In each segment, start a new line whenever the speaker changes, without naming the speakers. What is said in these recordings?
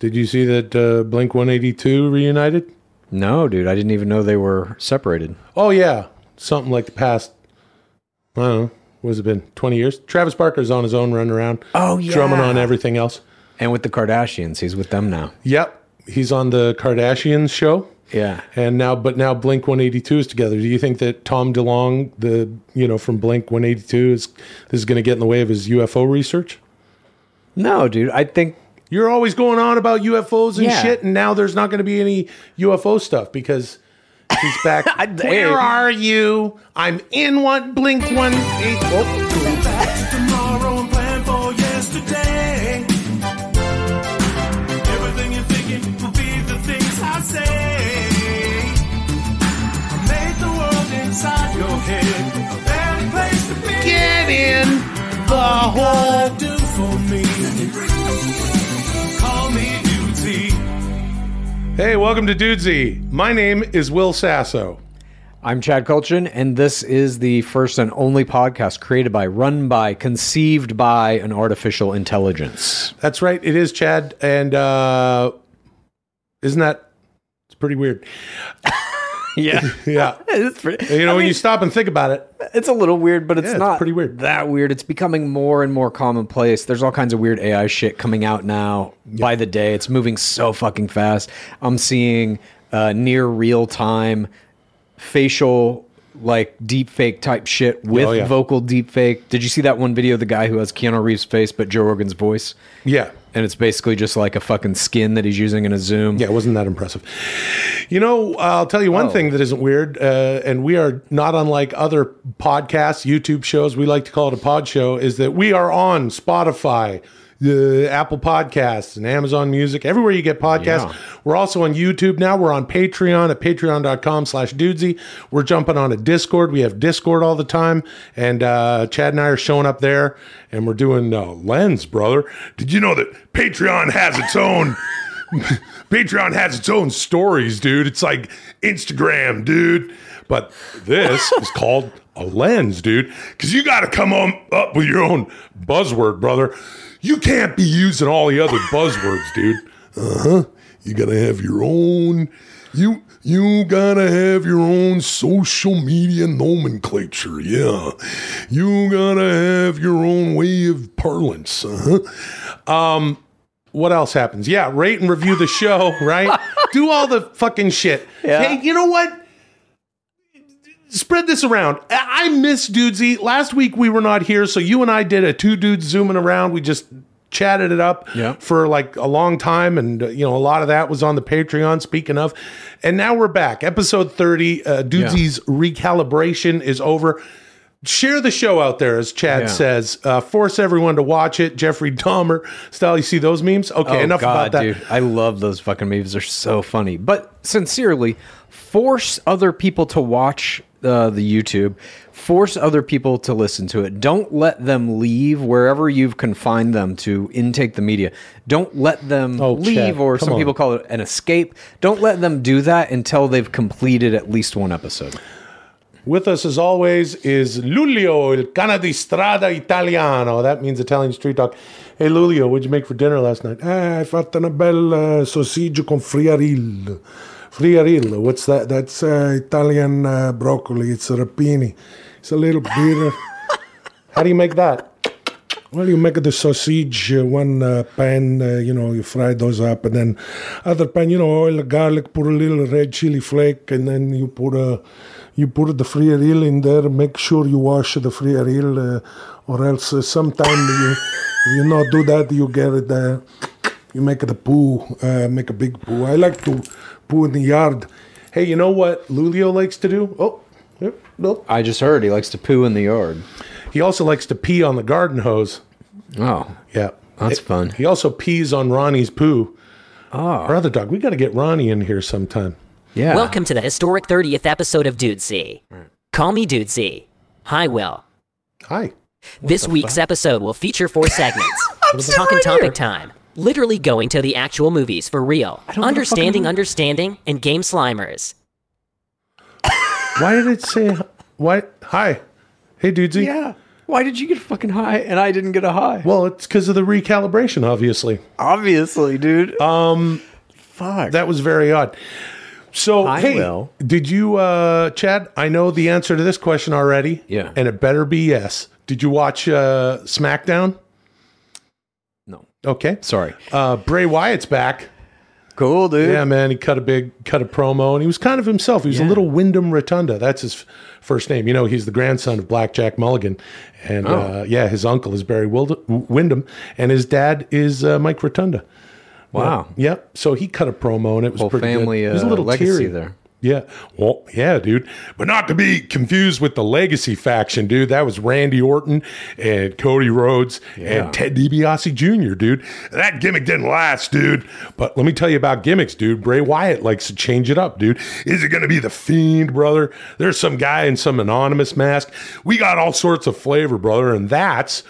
Did you see that uh, Blink 182 reunited?
No, dude, I didn't even know they were separated.
Oh, yeah. Something like the past, I don't know, what has it been, 20 years? Travis Barker's on his own running around.
Oh, yeah.
Drumming on everything else.
And with the Kardashians, he's with them now.
Yep. He's on the Kardashians show.
Yeah.
And now, but now Blink 182 is together. Do you think that Tom DeLonge, the, you know, from Blink 182 is, this is going to get in the way of his UFO research?
No, dude, I think
You're always going on about UFOs and
Yeah.
shit, and now there's not going to be any UFO stuff because he's back.
I-
Where are you? I'm in one Blink One Eight. Oh,
back tomorrow and plan for yesterday. Everything you're thinking will be the things I say. I made the world inside your head a better place to be.
get in the hole.
do for me.
Hey, welcome to Dudesy. My name is Will Sasso.
I'm Chad Kultgen, and this is the first and only podcast created by, run by, conceived by an artificial intelligence.
That's right. It is Chad, and uh, isn't that? It's pretty weird.
Yeah.
Yeah.
it's, pretty,
You know,
I
when
mean,
you stop and think about it,
it's a little weird, but it's
Yeah, it's
not
pretty weird.
that weird. It's becoming more and more commonplace. There's all kinds of weird AI shit coming out now by the day. It's moving so fucking fast. I'm seeing uh, near real time facial like deep fake type shit with
Oh, yeah.
vocal deep fake. Did you see that one video of the guy who has Keanu Reeves' face but Joe Rogan's voice?
yeah.
And it's basically just like a fucking skin that he's using in a Zoom.
Yeah, it wasn't that impressive. You know, I'll tell you one
Oh.
thing that isn't weird, uh, and we are not unlike other podcasts, YouTube shows. We like to call it a pod show. Is that we are on Spotify, the Apple Podcasts, and Amazon Music, everywhere you get podcasts.
Yeah.
We're also on YouTube now. We're on Patreon at patreon.com/slash dudesy. We're jumping on a Discord. We have Discord all the time, and uh, Chad and I are showing up there, and we're doing uh, Lens, brother. Did you know that Patreon has its own? Patreon has its own stories, dude. It's like Instagram, dude. But this is called a lens, dude. Because you got to come on up with your own buzzword, brother. You can't be using all the other buzzwords, dude. Uh huh. You gotta have your own. You you gotta have your own social media nomenclature. Yeah. You gotta have your own way of parlance. Uh huh. Um what else happens? Yeah, rate and review the show, right? Do all the fucking shit.
Yeah.
Hey, you know what? Spread this around. I miss Dudesy. Last week we were not here, so you and I did a two dudes zooming around. We just chatted it up
Yeah.
for like a long time, and uh, you know a lot of that was on the Patreon. Speaking of, and now we're back. Episode thirty. Uh, Dudesy's recalibration is over. Share the show out there, as Chad
Yeah.
says. Uh, force everyone to watch it. Jeffrey Dahmer style. You see those memes? Okay,
Oh,
enough
God,
about that.
Dude, I love those fucking memes. They're so funny. But sincerely, force other people to watch uh, the YouTube. Force other people to listen to it. Don't let them leave wherever you've confined them to intake the media. Don't let them
Oh,
leave,
Chad,
or some
on.
people call it an escape. Don't let them do that until they've completed at least one episode.
With us, as always, is Lulio, il cane di strada italiano. That means Italian street dog. Hey, Lulio, what'd you make for dinner last night? Ah, I fatto una bella sausage con friaril. Friaril, what's that? That's uh, Italian uh, broccoli. It's rapini. It's a little bitter. How do you make that?
Well, you make the sausage uh, one uh, pan, uh, you know, you fry those up, and then other pan, you know, oil, garlic, put a little red chili flake, and then you put a, you put the free in there. Make sure you wash the free uh, or else uh, sometime you, you not do that, you get it. Uh, you make the poo, uh, make a big poo. I like to poo in the yard.
Hey, you know what Lulio likes to do? Oh, yep, nope.
I just heard he likes to poo in the yard.
He also likes to pee on the garden hose.
Oh,
Yeah.
That's
It-
fun.
He also pees on Ronnie's poo. Oh. Our other dog. We got to get Ronnie in here sometime.
yeah.
Welcome to the historic 30th episode of Dudesy. Call me Dudesy. Hi, Will.
Hi.
This week's episode will feature four segments. Talking topic time. Literally going to the actual movies for real. Understanding, understanding, and game slimers.
Why did it say why? Hi. Hey, dudesy.
Yeah. Why did you get a fucking high and I didn't get a high?
Well, it's because of the recalibration, obviously.
Obviously, dude. Um, fuck.
That was very odd. So,
I
hey,
will.
did you, uh, Chad? I know the answer to this question already.
Yeah.
And it better be yes. Did you watch uh, SmackDown? Okay.
Sorry.
Uh, Bray Wyatt's back.
Cool, dude.
Yeah, man. He cut a big, cut a promo, and he was kind of himself. He was a little Wyndham Rotunda. That's his first name. You know, he's the grandson of Black Jack Mulligan, and
Oh.
uh, yeah, his uncle is Barry Wild- Wyndham, and his dad is uh, Mike Rotunda.
Wow.
Yep. So he cut a promo, and it was
Whole
pretty
family
good. It was a
uh,
little
legacy
teary.
there.
Yeah. Well, yeah, dude. But not to be confused with the legacy faction, dude. That was Randy Orton and Cody Rhodes and Ted DiBiase Jr., dude. That gimmick didn't last, dude. But let me tell you about gimmicks, dude. Bray Wyatt likes to change it up, dude. Is it going to be the Fiend, brother? There's some guy in some anonymous mask. We got all sorts of flavor, brother. And that's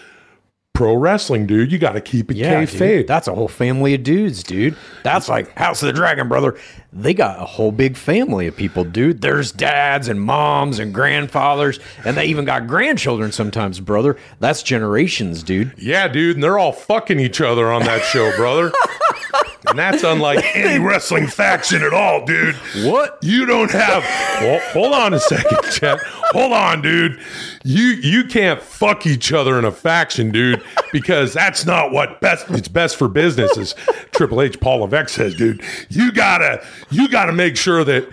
pro wrestling, dude. You got to keep it
Yeah,
kayfabe.
dude. That's a whole family of dudes, dude. That's like House of the Dragon, brother. They got a whole big family of people, dude. There's dads and moms and grandfathers, and they even got grandchildren sometimes, brother. That's generations, dude.
Yeah, dude, and they're all fucking each other on that show, brother. and that's unlike any wrestling faction at all, dude.
What?
You don't have. Well, hold on a second, Chet. Hold on, dude. You you can't fuck each other in a faction, dude, because that's not what best. It's best for business, as Triple H Paul Levesque says, dude. You gotta you gotta make sure that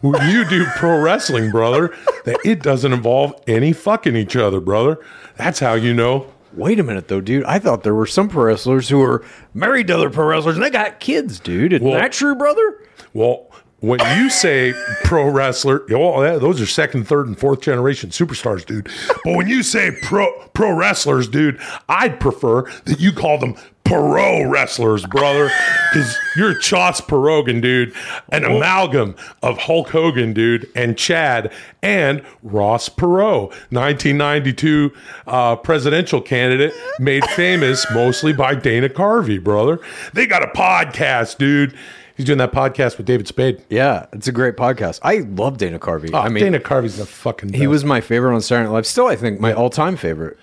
when you do pro wrestling, brother, that it doesn't involve any fucking each other, brother. That's how you know.
Wait a minute, though, dude. I thought there were some pro wrestlers who were married to other pro wrestlers and they got kids, dude. Isn't
Well-
that true, brother?
Well, when you say pro wrestler, well, yeah, those are second, third, and fourth generation superstars, dude. But when you say pro pro wrestlers, dude, I'd prefer that you call them pro wrestlers, brother, because you're Chas Perogan, dude, an amalgam of Hulk Hogan, dude, and Chad and Ross Perot, 1992 uh, presidential candidate, made famous mostly by Dana Carvey, brother. They got a podcast, dude. He's doing that podcast with David Spade.
Yeah, it's a great podcast. I love Dana Carvey.
Oh,
I mean,
Dana Carvey's the fucking.
he was my favorite on Saturday Night Live. Still, I think my all-time favorite.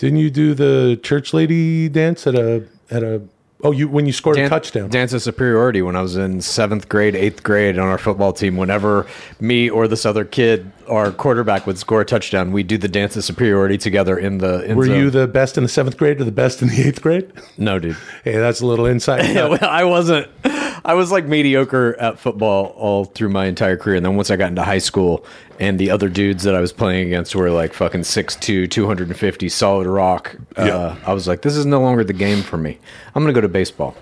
Didn't you do the church lady dance at a at a? Oh, you when you scored a touchdown.
Dance of superiority when I was in seventh grade, eighth grade on our football team. Whenever me or this other kid, our quarterback, would score a touchdown, we'd do the dance of superiority together in the. End
Were
zone.
you the best in the seventh grade or the best in the eighth grade?
No, dude.
Hey, that's a little insight.
Yeah, well, I wasn't. I was like mediocre at football all through my entire career, and then once I got into high school, and the other dudes that I was playing against were like fucking 6'2", 250, solid rock. Uh,
Yeah.
I was like, this is no longer the game for me. I'm gonna go to baseball.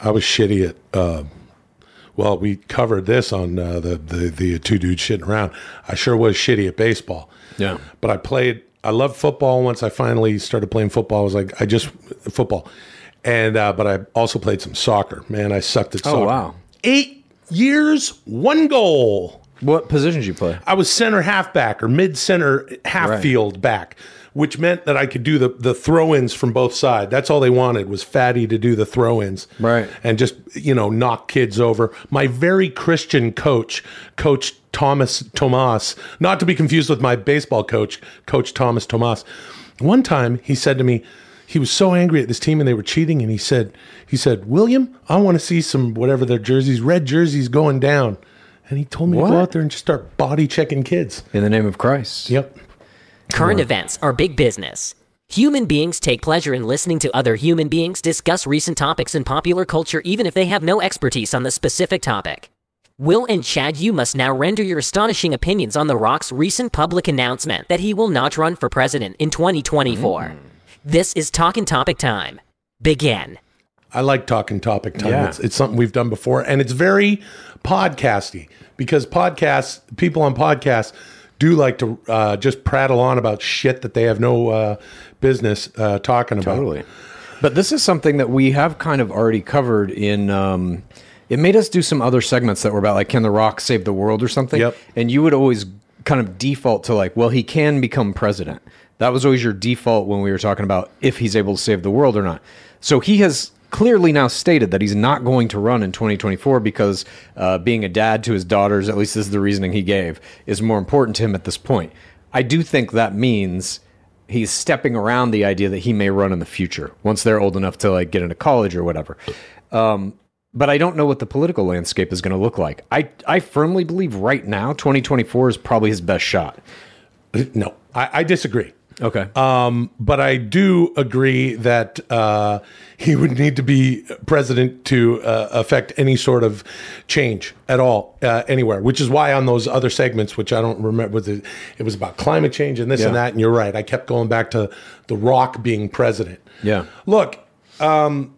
I was shitty at. Uh, well, we covered this on uh, the, the the two dudes shitting around. I sure was shitty at baseball.
Yeah.
but I played. I loved football. Once I finally started playing football, I was like, I just football, and uh, but I also played some soccer. Man, I sucked at
Oh,
soccer.
wow.
Eight years, one goal.
What positions you play?
I was center halfback or mid center half
Right.
field back, which meant that I could do the, the throw ins from both sides. That's all they wanted was Fatty to do the throw ins.
Right.
And just, you know, knock kids over. My very Christian coach, Coach Thomas Tomas, not to be confused with my baseball coach, Coach Thomas Tomas. One time he said to me, he was so angry at this team and they were cheating, and he said, he said, William, I want to see some whatever their jerseys, red jerseys going down. And he told me to go out there and just start body checking kids.
In the name of Christ.
Yep.
Current events are big business. Human beings take pleasure in listening to other human beings discuss recent topics in popular culture even if they have no expertise on the specific topic. Will and Chad, you must now render your astonishing opinions on The Rock's recent public announcement that he will not run for president in 2024. Mm. This is Talking Topic Time. Begin.
I like talking topic time.
Yeah.
It's, it's something we've done before, and it's very podcasty because podcasts, people on podcasts, do like to uh, just prattle on about shit that they have no uh, business uh, talking about.
Totally. But this is something that we have kind of already covered in. Um, it made us do some other segments that were about like, can The Rock save the world or something?
Yep.
And you would always kind of default to like, well, he can become president. That was always your default when we were talking about if he's able to save the world or not. So he has clearly now stated that he's not going to run in 2024 because uh, being a dad to his daughters, at least this is the reasoning he gave, is more important to him at this point. I do think that means he's stepping around the idea that he may run in the future once they're old enough to like get into college or whatever. Um, but I don't know what the political landscape is going to look like. I I firmly believe right now 2024 is probably his best shot.
No, I, I disagree.
Okay.
Um, but I do agree that uh, he would need to be president to uh, affect any sort of change at all uh, anywhere. Which is why on those other segments, which I don't remember, was it, it was about climate change and this and that. And you're right. I kept going back to The Rock being president.
yeah.
Look, um,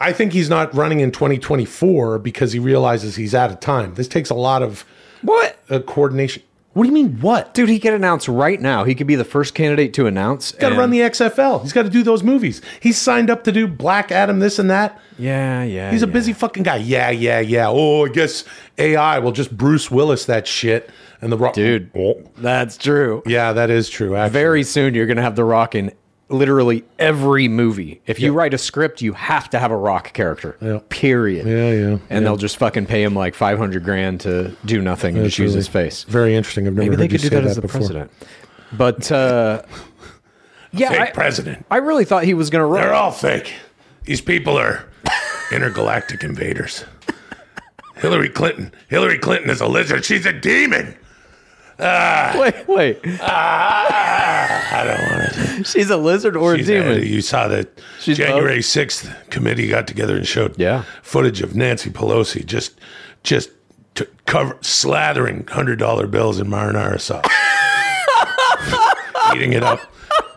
I think he's not running in 2024 because he realizes he's out of time. This takes a lot of
What?
uh, coordination. What do you mean? What?
Dude, he could announce right now. He could be the first candidate to announce.
Got to
and-
run the XFL. He's got to do those movies. He's signed up to do Black Adam, this and that.
Yeah, yeah.
He's a
yeah.
busy fucking guy. Yeah, yeah, yeah. Oh, I guess AI will just Bruce Willis that shit. And the Rock,
Dude.
Oh.
That's true.
Yeah, that is true. Actually.
Very soon, you're going to have The Rock in literally every movie. If you write a script, you have to have a Rock character.
Yeah.
Period.
Yeah, yeah.
And they'll just fucking pay him like 500 grand to do nothing and
That's
just use
really
his face.
Very interesting. I've never
Maybe
heard
they
you
could do
say
that as the
before.
president. But uh, yeah,
Fake
I,
president.
I really thought he was going to run.
They're all fake. These people are intergalactic invaders. Hillary Clinton. Hillary Clinton is a lizard. She's a demon. Ah.
Wait, wait.
Ah, I don't want to.
She's a lizard or a demon?
a- you saw that
She's
January 6th committee got together and showed
Yeah.
footage of Nancy Pelosi just just to cover slathering hundred dollar bills in marinara sauce, eating it up,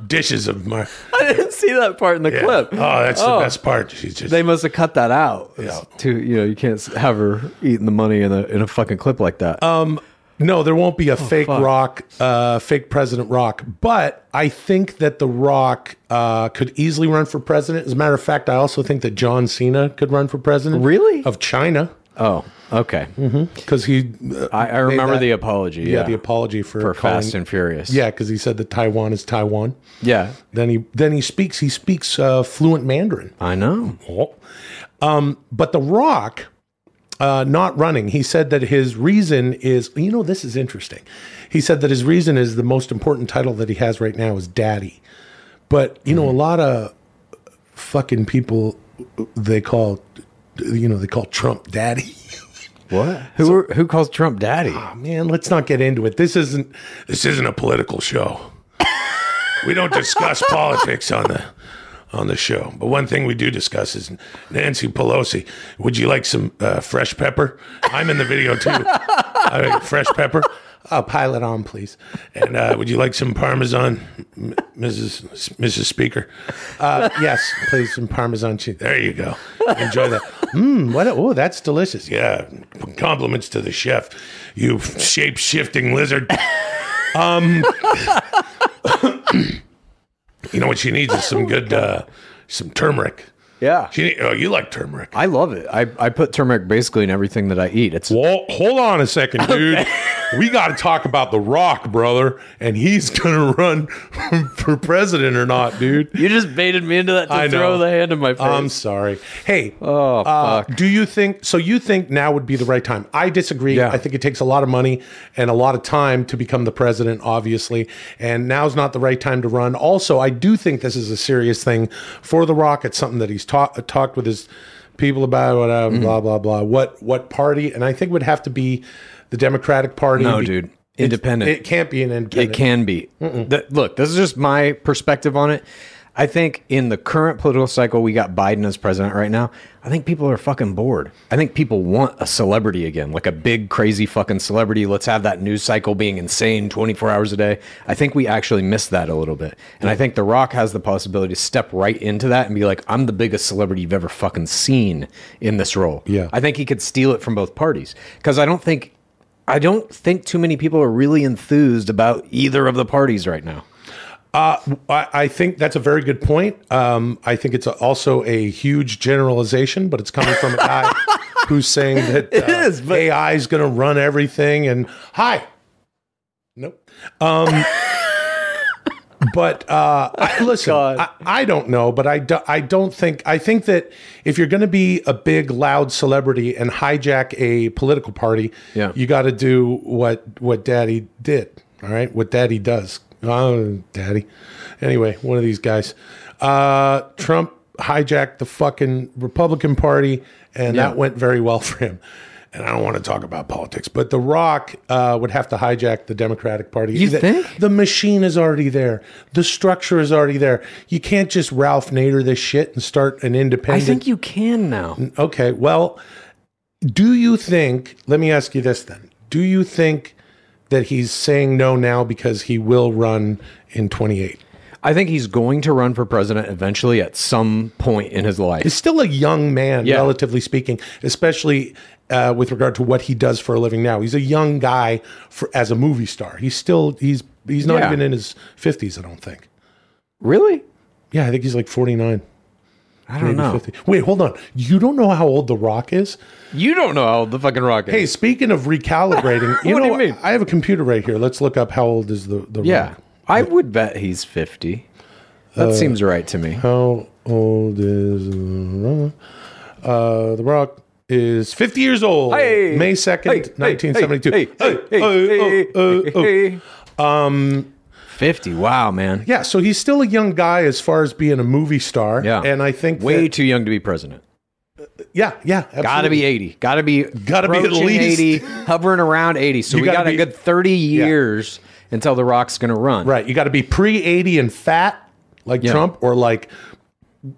dishes of mar.
I didn't see that part in the
Yeah.
clip.
Oh, that's
Oh.
the best part. She's just
They must have cut that out.
Yeah.
To you know, you can't have her eating the money in a in a fucking clip like that.
Um, No, there won't be a fake
fuck.
Rock, uh, fake President Rock. But I think that The Rock uh, could easily run for president. As a matter of fact, I also think that John Cena could run for president.
Really?
Of China.
oh, okay.
Because he. uh,
I, I remember
that-
the apology.
Yeah,
Yeah,
the apology for,
for
calling-
Fast and Furious.
Yeah, because he said that Taiwan is Taiwan.
yeah.
Then he then he speaks he speaks uh, fluent Mandarin.
I know.
Um, but The Rock, uh, not running, he said that his reason is, you know, this is interesting. He said that his reason is the most important title that he has right now is Daddy. But, you know, a lot of fucking people, they call, you know, they call Trump Daddy.
What? Who are- who calls Trump daddy?
Man, let's not get into it. This isn't this isn't a political show. we don't discuss politics on the on the show. But one thing we do discuss is Nancy Pelosi. Would you like some uh, fresh pepper? I'm in the video too. I like fresh pepper. I'll pile it on, please. And uh, would you like some Parmesan, M- Mrs. Mrs. Speaker? Uh, yes, please, some Parmesan cheese. There you go. Enjoy that. Mmm, what? Oh, that's delicious. Yeah, compliments to the chef. You shape shifting lizard. Um, you know what she needs is some good, uh, some turmeric.
Yeah.
She oh, you like turmeric?
I love it. I, I put turmeric basically in everything that I eat. It's
Well, hold on a second, dude. we got to talk about The Rock, brother, and he's gonna run for president or not, dude.
you just baited me into that to
I know.
throw the hand in my face.
I'm sorry. Hey,
Oh,
uh,
fuck.
do you think so? You think now would be the right time? I disagree.
Yeah.
I think it takes a lot of money and a lot of time to become the president, obviously, and now's not the right time to run. Also, I do think this is a serious thing for The Rock. It's something that he's talked talked with his people about. Whatever,
Mm-hmm.
blah blah blah. What what party? And I think it would have to be the Democratic Party.
no,
Be-
dude. independent.
It can't be an independent.
It can be. Th- look, this is just my perspective on it. I think in the current political cycle, we got Biden as president right now. I think people are fucking bored. I think people want a celebrity again, like a big, crazy fucking celebrity. Let's have that news cycle being insane 24 hours a day. I think we actually missed that a little bit. And I think The Rock has the possibility to step right into that and be like, I'm the biggest celebrity you've ever fucking seen in this role.
Yeah.
I think he could steal it from both parties. Because I don't think. I don't think too many people are really enthused about either of the parties right now.
Uh, I, I think that's a very good point. Um, I think it's a, also a huge generalization, but it's coming from a guy who's saying that uh,
is, but-
AI is going to run everything. And hi, nope. Um, but uh, I, listen, I, I don't know, but I, do, I don't think I think that if you're going to be a big, loud celebrity and hijack a political party,
Yeah.
you got to do what what Daddy did. All right, what Daddy does. Oh, Daddy. Anyway, one of these guys. Uh, Trump hijacked the fucking Republican Party, and
Yeah.
that went very well for him. And I don't want to talk about politics, but The Rock uh, would have to hijack the Democratic Party.
You
the,
think?
the machine is already there? The structure is already there. You can't just Ralph Nader this shit and start an independent.
I think you can now.
Okay, well, do you think, let me ask you this then. Do you think that he's saying no now because he will run in 28?
I think he's going to run for president eventually at some point in his life.
He's still a young man,
Yeah.
relatively speaking, especially uh, with regard to what he does for a living now. He's a young guy for, as a movie star. He's still, he's, he's not
Yeah.
even in his 50s, I don't think.
Really?
Yeah, I think he's like 49.
I don't know.
50. Wait, hold on. You don't know how old The Rock is?
You don't know how old the fucking rock is.
Hey, speaking of recalibrating, you
What do you mean?
I have a computer right here. Let's look up how old is the, the
yeah.
Rock.
I would bet he's 50. That seems right to me.
How old is The Rock? Uh, the Rock is 50 years old.
Hey!
May 2nd,
Hey, hey,
1972.
hey, hey, hey, hey,
oh, oh, oh.
hey. Um, 50. Wow, man.
Yeah, so he's still a young guy as far as being a movie star.
Yeah.
And I think
Way
that-
too young to be president.
yeah, yeah.
Gotta be 80. Gotta be
Gotta be at least-
80, hovering around 80. So
You
we
gotta
a good 30 years until The Rock's to run.
Right. You got to be pre 80 and fat like
Yeah.
Trump or like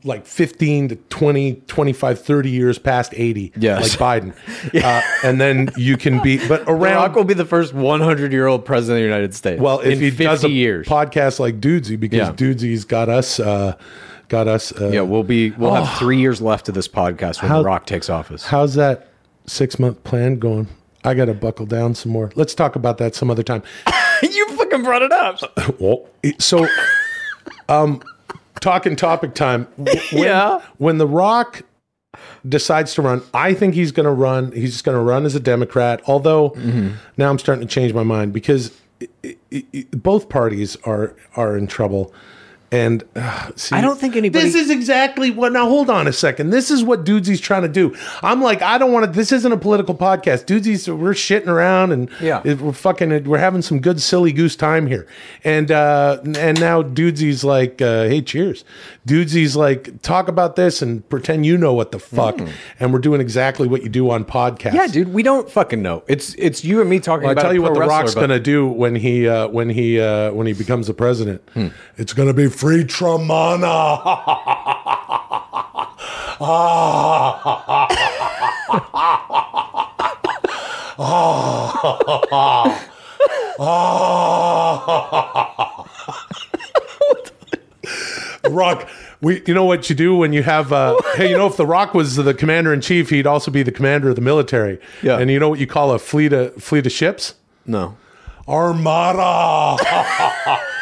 like 15 to 20, 25, 30 years past 80
Yes.
like Biden. uh, and then you can be but
The Rock will be the first 100 year old president of the United States.
well if he
50
does a
years.
podcast like Dudesy because
Yeah.
Dudesy's got us uh got us uh,
yeah, we'll be we'll have three years left of this podcast when
How-
Rock takes office.
How's that 6 month plan going? I got to buckle down some more. Let's talk about that some other time.
you fucking brought it up.
Well, so, um, talking topic time. When,
Yeah.
When The Rock decides to run, I think he's going to run. He's just going to run as a Democrat. Although
Mm-hmm.
now I'm starting to change my mind because i i i both parties are are in trouble. And uh, see,
I don't think anybody-
This is exactly what. Now hold on a second. This is what Dudesy's trying to do. I'm like, I don't want to. This isn't a political podcast. Dudesy's we're shitting around and
Yeah.
it- we're fucking. We're having some good silly goose time here. And uh, and now Dudesy's like, uh, hey, cheers. Dudesy's like, talk about this and pretend you know what the fuck. And we're doing exactly what you do on podcasts.
Mm. Yeah, dude, we don't fucking know. It's it's you and me talking
Well, I tell you what, The Rock's
but-
going to do when he uh, when he uh, when he becomes the president.
Hmm.
It's going to be free Tremana. Rock, we you know what you do when you have uh, hey you know if the Rock was the commander in chief he'd also be the commander of the military.
Yeah.
And you know what you call a fleet of fleet of ships?
No.
Armada.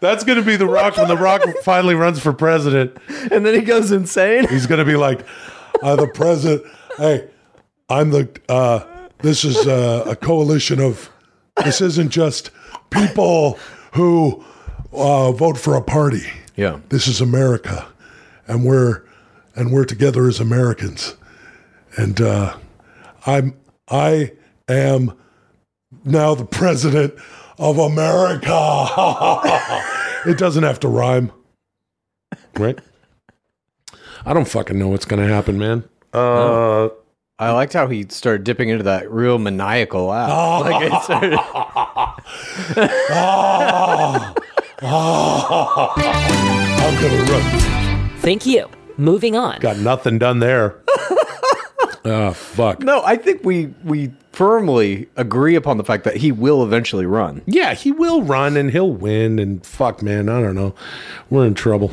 That's going to be the Rock when the Rock finally runs for president.
And then he goes insane.
He's going to be like,
uh, the president. Hey, I'm the. Uh, this is uh, a coalition of. This isn't just people who uh, vote for a party.
Yeah.
This is America, and we're and we're together as Americans. And uh, I'm I am now the president of America. it doesn't have to rhyme, right?
I don't fucking know what's gonna happen, man. Uh,
I liked how he started dipping into that real maniacal laugh.
Oh.
Like it started,
I'm gonna run.
Thank you. Moving on.
Got nothing done there. oh fuck.
no, I think we we firmly agree upon the fact that he will eventually run.
Yeah, he will run and he'll win. And fuck, man, I don't know. We're in trouble.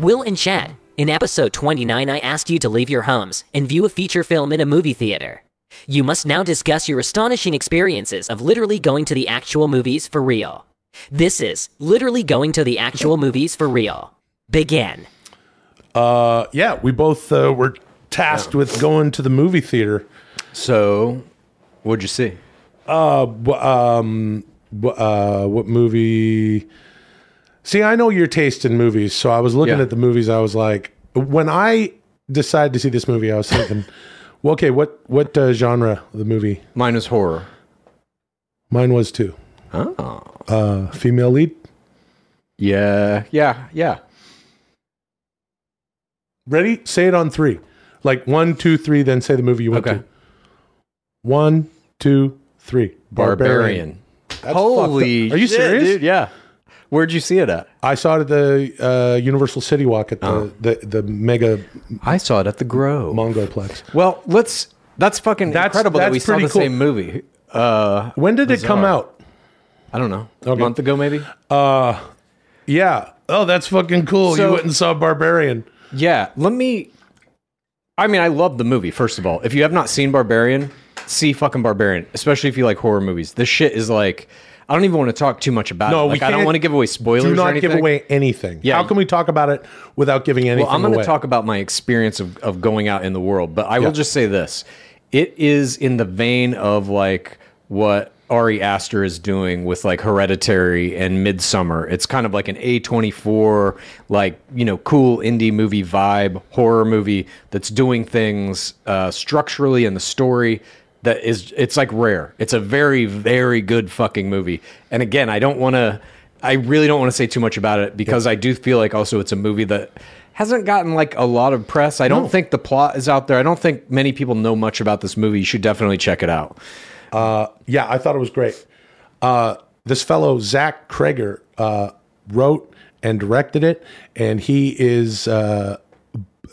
Will and Chad. In episode 29, I asked you to leave your homes and view a feature film in a movie theater. You must now discuss your astonishing experiences of literally going to the actual movies for real. This is literally going to the actual movies for real. Begin.
Uh, yeah, we both uh, were tasked with going to the movie theater.
So, what'd you see?
Uh, wh- um, uh, what movie? See, I know your taste in movies, so I was looking
Yeah.
at the movies. I was like, when I decided to see this movie, I was thinking, well, okay, what what uh, genre of the movie?
Mine was horror.
Mine was too.
Oh.
Uh, female lead.
Yeah, yeah, yeah.
Ready? Say it on three. Like one, two, three. Then say the movie you went
Okay.
to. One, two, three.
Barbarian.
That's
Holy
fucked up. Are you
shit,
serious?
dude? Yeah. Where'd you see it at?
I saw it at the uh, Universal City Walk at the
Oh.
the, the mega
I saw it at the Grove.
Mongoplex.
Well, let's. That's fucking
That's-
incredible that we saw the
cool.
same movie. Uh,
When did it come out?
I don't know. A month ago, maybe.
Yeah. Oh, that's fucking cool.
So-
you went and saw Barbarian.
Yeah. Let me. I mean, I love the movie. First of all, if you have not seen Barbarian, see fucking Barbarian. Especially if you like horror movies. This shit is like. I don't even want to talk too much about
No,
it.
we
Like, I don't want to give away spoilers.
Do not give away anything.
Yeah.
How can we talk about it without giving anything
Well, I'm going to talk about my experience of, of going out in the world, but I
Yeah.
will just say this: it is in the vein of like what Ari Aster is doing with like Hereditary and Midsommar. It's kind of like an A24, like you know, cool indie movie vibe, horror movie that's doing things uh, structurally in the story that is it's like rare. It's a very very good fucking movie. And again, I don't want to I really don't want to say too much about it because I do feel like also it's a movie that hasn't gotten like a lot of press. I don't think the plot is out there. I don't think many people know much about this movie. You should definitely check it out.
Yeah, I thought it was great. Uh, this fellow Zach Cregger uh, wrote and directed it, and he is uh,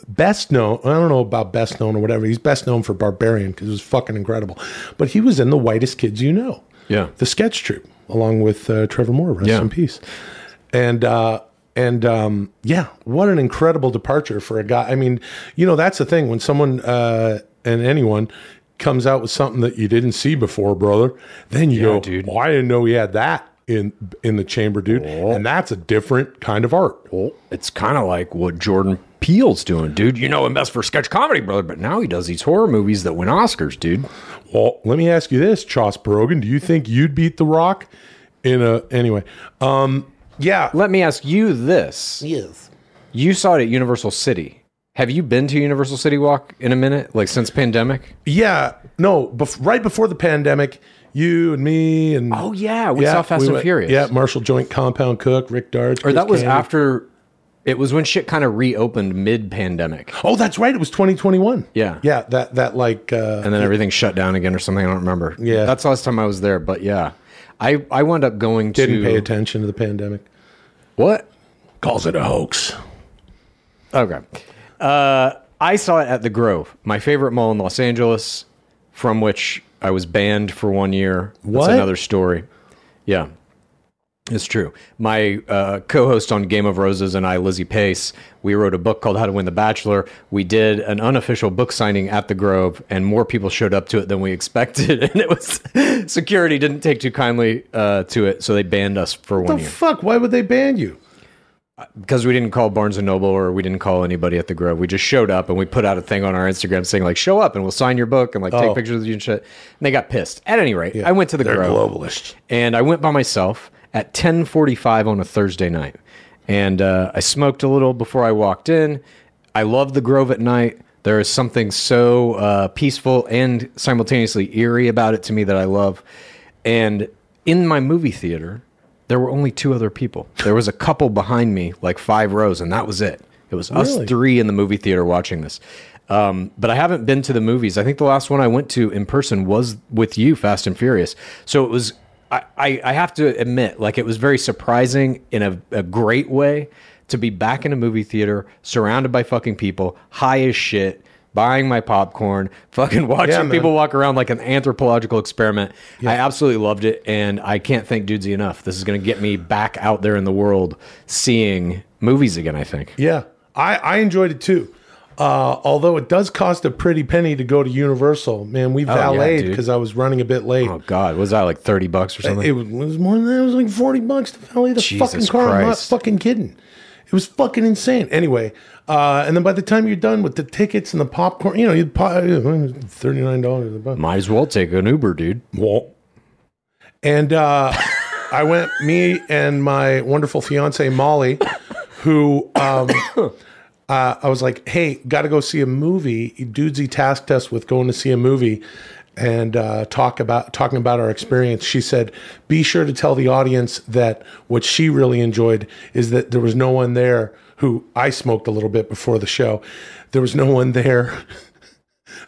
best known. I don't know about best known or whatever. He's best known for Barbarian because it was fucking incredible. But he was in the Whitest Kids You Know,
Yeah.
the sketch troupe, along with uh, Trevor Moore. Rest
Yeah.
in peace. And uh, and um, yeah, what an incredible departure for a guy. I mean, you know, that's the thing when someone uh, and anyone comes out with something that you didn't see before, brother. Then you go,
dude.
"Well, I didn't know he had that in in the chamber, dude." And that's a different kind of art.
Well, it's kind of like what Jordan Peele's doing, dude. You know him best for sketch comedy, brother, but now he does these horror movies that win Oscars, dude.
Well, let me ask you this, Choss Brogan. Do you think you'd beat The Rock in a anyway? Um, yeah.
Let me ask you this.
Yes.
You saw it at Universal City. Have you been to Universal City Walk in a minute, like since pandemic?
Yeah. No, bef- right before the pandemic, you and me and
Oh yeah, we saw Fast and
went-
Furious.
Yeah, Marshall Joint Compound Cook, Rick Darts.
or
Chris
that was
Candy.
after. It was when shit kind of reopened mid-pandemic,
Oh, that's right. It was 2021.
Yeah.
Yeah. That that like. Uh,
and then everything shut down again or something. I don't remember.
Yeah.
that's the last time I was there. But yeah, I I wound up going
didn't
to
pay attention to the pandemic.
what?
Calls it a hoax.
Okay. Uh, I saw it at the Grove, my favorite mall in Los Angeles, from which I was banned for one year. That's
What?
another story. Yeah. It's true. My uh, co-host on Game of Roses and I, Lizzie Pace, we wrote a book called How to Win the Bachelor. We did an unofficial book signing at the Grove, and more people showed up to it than we expected. And it was security didn't take too kindly uh, to it, so they banned us for one
the
year
fuck? Why would they ban you?
because we didn't call Barnes and Noble or we didn't call anybody at the Grove. We just showed up and we put out a thing on our Instagram saying like, "Show up and we'll sign your book and like
Oh.
take pictures with you and shit." And they got pissed. At any rate, I went to the
They're
Grove
globalists.
and I went by myself at 10:45 on a Thursday night, and uh, I smoked a little before I walked in. I love the Grove at night. There is something so uh, peaceful and simultaneously eerie about it to me that I love. And in my movie theater, there were only two other people. There was a couple behind me, like five rows, and that was it. It was us three in the movie theater watching this. Um, but I haven't been to the movies. I think the last one I went to in person was with you, Fast and Furious. So it was. I, I, I have to admit, like it was very surprising in a, a great way to be back in a movie theater, surrounded by fucking people, high as shit, buying my popcorn, fucking watching
Yeah,
people walk around like an anthropological experiment. I absolutely loved it, and I can't thank Dudesy enough. This is going to get me back out there in the world, seeing movies again. I think.
Yeah, I, I enjoyed it too. Uh, although it does cost a pretty penny to go to Universal, man, we
Oh,
valeted because I was running a bit late.
Oh God, was that like thirty bucks or something?
It was, it was more than that. It was like forty bucks to valet the
Jesus
fucking car. I'm not fucking kidding. It was fucking insane. Anyway, uh, and then by the time you're done with the tickets and the popcorn, you know, you thirty nine dollars a.
Might as well take an Uber, dude.
Well, and uh, I went, me and my wonderful fiance Molly, who um, uh, I was like, "Hey, got to go see a movie." Dudesy tasked us with going to see a movie and uh, talk about talking about our experience. She said, "Be sure to tell the audience that what she really enjoyed is that there was no one there who I smoked a little bit before the show. There was no one there."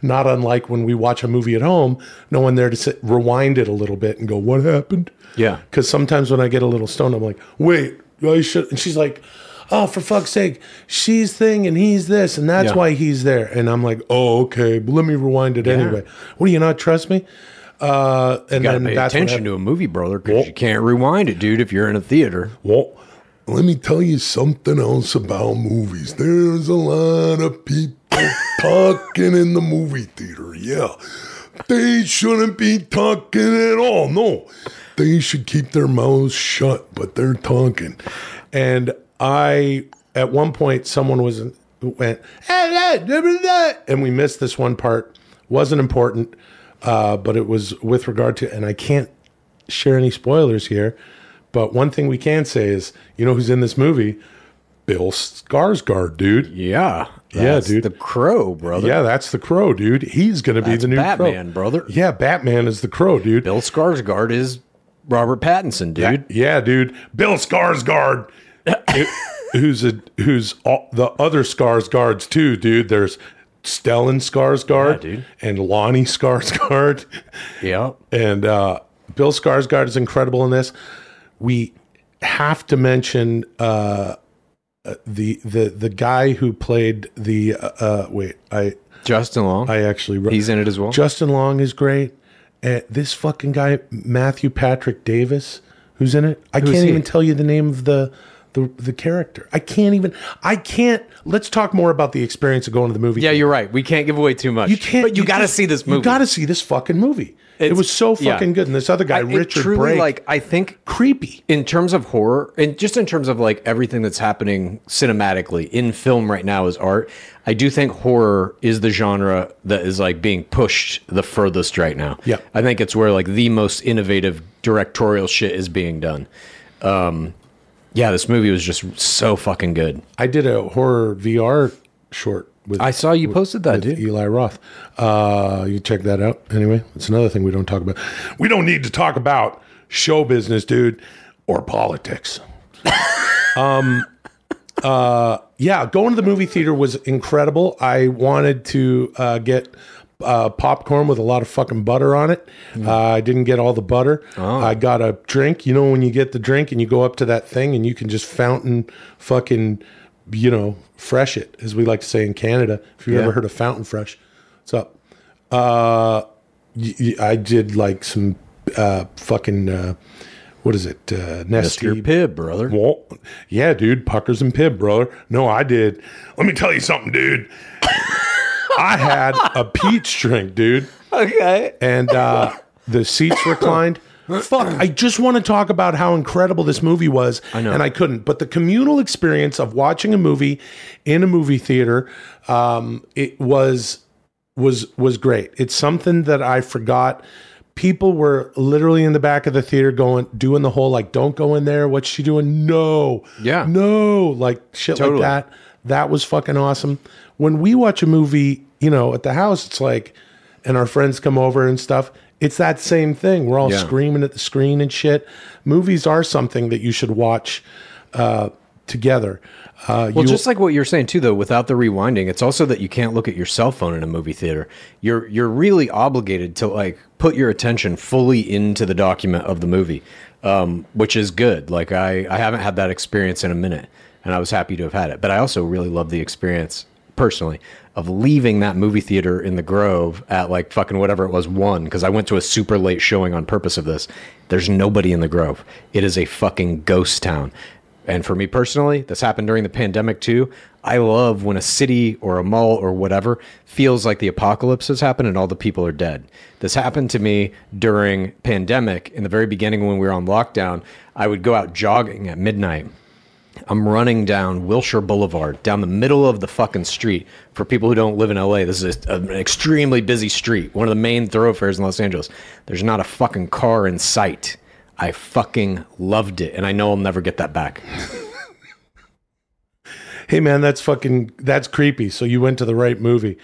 not unlike when we watch a movie at home, no one there to sit, rewind it a little bit and go, "What happened?"
Yeah.
Because sometimes when I get a little stoned, I'm like, "Wait, I should." And she's like, "Oh, for fuck's sake, she's thing and he's this, and that's
Yeah.
why he's there." And I'm like, "Oh, okay, but let me rewind it anyway." What do you not trust me? Uh, and
Got to
then
pay
that's
attention to a movie, brother, because you can't rewind it, dude. If you're in a theater,
Well, let me tell you something else about movies. There's a lot of people talking in the movie theater. Yeah. They shouldn't be talking at all. No. They should keep their mouths shut, but they're talking.
And I, at one point, someone was went, and we missed this one part. wasn't important, uh, but it was with regard to, and I can't share any spoilers here. But one thing we can say is, you know, who's in this movie? Bill Skarsgård, dude.
yeah,
Yeah, dude.
the Crow, brother.
Yeah, that's the Crow, dude. He's gonna be the new
Batman,
Crow.
brother.
Yeah, Batman is the Crow, dude.
Bill Skarsgård is Robert Pattinson, dude.
Yeah, dude. Bill Skarsgård, who's a who's all, the other Skarsgårds too, dude. There's Stellan Skarsgård
Yeah, dude.
and Lonnie Skarsgård,
Yeah,
and uh, Bill Skarsgård is incredible in this. We have to mention uh, uh, the the the guy who played the uh, uh, wait I
Justin Long.
I actually wrote-
He's in it as well.
Justin Long is great. And this fucking guy, Matthew Patrick Davis, who's in it. I
Who's
can't
he?
even tell you the name of the, the the character. I can't even. I can't. Let's talk more about the experience of going to the movie.
yeah,
theater.
you're right. We can't give away too much.
You can't.
But you, got to see this movie.
You got to see this fucking movie. it was so
yeah.
fucking good. And this other guy,
I-
Richard
truly,
Brake,
like I think
creepy.
in terms of horror and just in terms of like everything that's happening cinematically in film right now is art i do think horror is the genre that is like being pushed the furthest right now
Yeah.
i think it's where like the most innovative directorial shit is being done um yeah this movie was just so fucking good
I did a horror VR short with.
i saw you posted that dude
Eli Roth. Uh, you check that out. Anyway, it's another thing we don't talk about. We don't need to talk about show business, dude, or politics. um, uh, yeah, going to the movie theater was incredible. I wanted to uh, get uh, popcorn with a lot of fucking butter on it. Uh, I didn't get all the butter. I got a drink. You know when you get the drink and you go up to that thing and you can just fountain fucking you know, fresh it, as we like to say in Canada. If you've
Yeah.
ever heard of Fountain Fresh, what's up? Uh, y- y- I did like some uh, fucking uh, what is it? Uh, Nesty
Mr. Pibb, brother.
Well, yeah, dude, Puckers and Pibb, brother. No, I did. Let me tell you something, dude. I had a peach drink, dude,
Okay.
and uh, the seats reclined. Fuck, I just want to talk about how incredible this movie was,
I know.
and I couldn't. But the communal experience of watching a movie in a movie theater, um, it was was was great. It's something that I forgot. People were literally in the back of the theater going, doing the whole like, "Don't go in there." What's she doing? No,
Yeah.
no, like shit
Totally.
like that. That was fucking awesome. When we watch a movie, you know, at the house, it's like, and our friends come over and stuff. It's that same thing. We're all
Yeah.
screaming at the screen and shit. Movies are something that you should watch uh, together. Uh,
Well, just like what you're saying too, though, without the rewinding, it's also that you can't look at your cell phone in a movie theater. You're you're really obligated to like put your attention fully into the document of the movie, um, which is good. Like I I haven't had that experience in a minute, and I was happy to have had it. But I also really love the experience personally of leaving that movie theater in the Grove at like fucking whatever it was one because I went to a super late showing on purpose of this. There's nobody in the Grove. It is a fucking ghost town. And for me personally, this happened during the pandemic too. I love when a city or a mall or whatever feels like the apocalypse has happened and all the people are dead. This happened to me during pandemic in the very beginning when we were on lockdown. I would go out jogging at midnight. I'm running down Wilshire Boulevard, down the middle of the fucking street. For people who don't live in LA, this is a- an extremely busy street, one of the main thoroughfares in Los Angeles. There's not a fucking car in sight. I fucking loved it, and I know I'll never get that back.
hey man, that's fucking that's creepy. So you went to the right movie.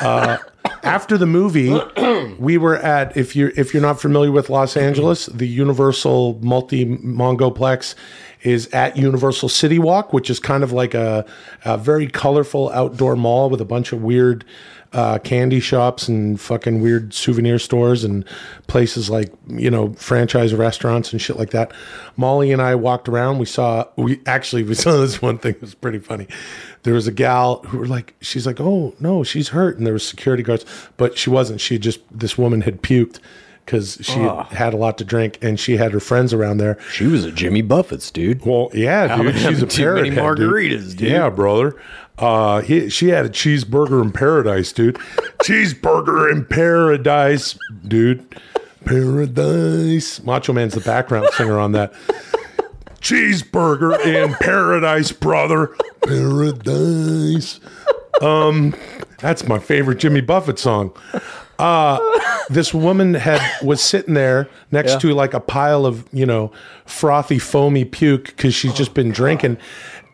Uh, after the movie, we were at if you're if you're not familiar with Los Angeles, the Universal Multi Mongoplex is at Universal City Walk, which is kind of like a, a very colorful outdoor mall with a bunch of weird uh, candy shops and fucking weird souvenir stores and places like you know franchise restaurants and shit like that. Molly and I walked around. We saw we actually we saw this one thing that was pretty funny. There was a gal who were like, she's like, oh no, she's hurt, and there was security guards, but she wasn't. She just this woman had puked because she had, had a lot to drink and she had her friends around there.
She was a Jimmy Buffett's, dude.
Well, yeah, dude, she's a
too many
head, dude.
margaritas, dude.
Yeah, brother. Uh, he, she had a cheeseburger in paradise, dude. cheeseburger in paradise, dude. Paradise. Macho Man's the background singer on that. Cheeseburger in paradise, brother. Paradise. Um, that's my favorite Jimmy Buffett song. Uh, this woman had was sitting there next
Yeah.
to like a pile of you know frothy foamy puke because she's just been drinking.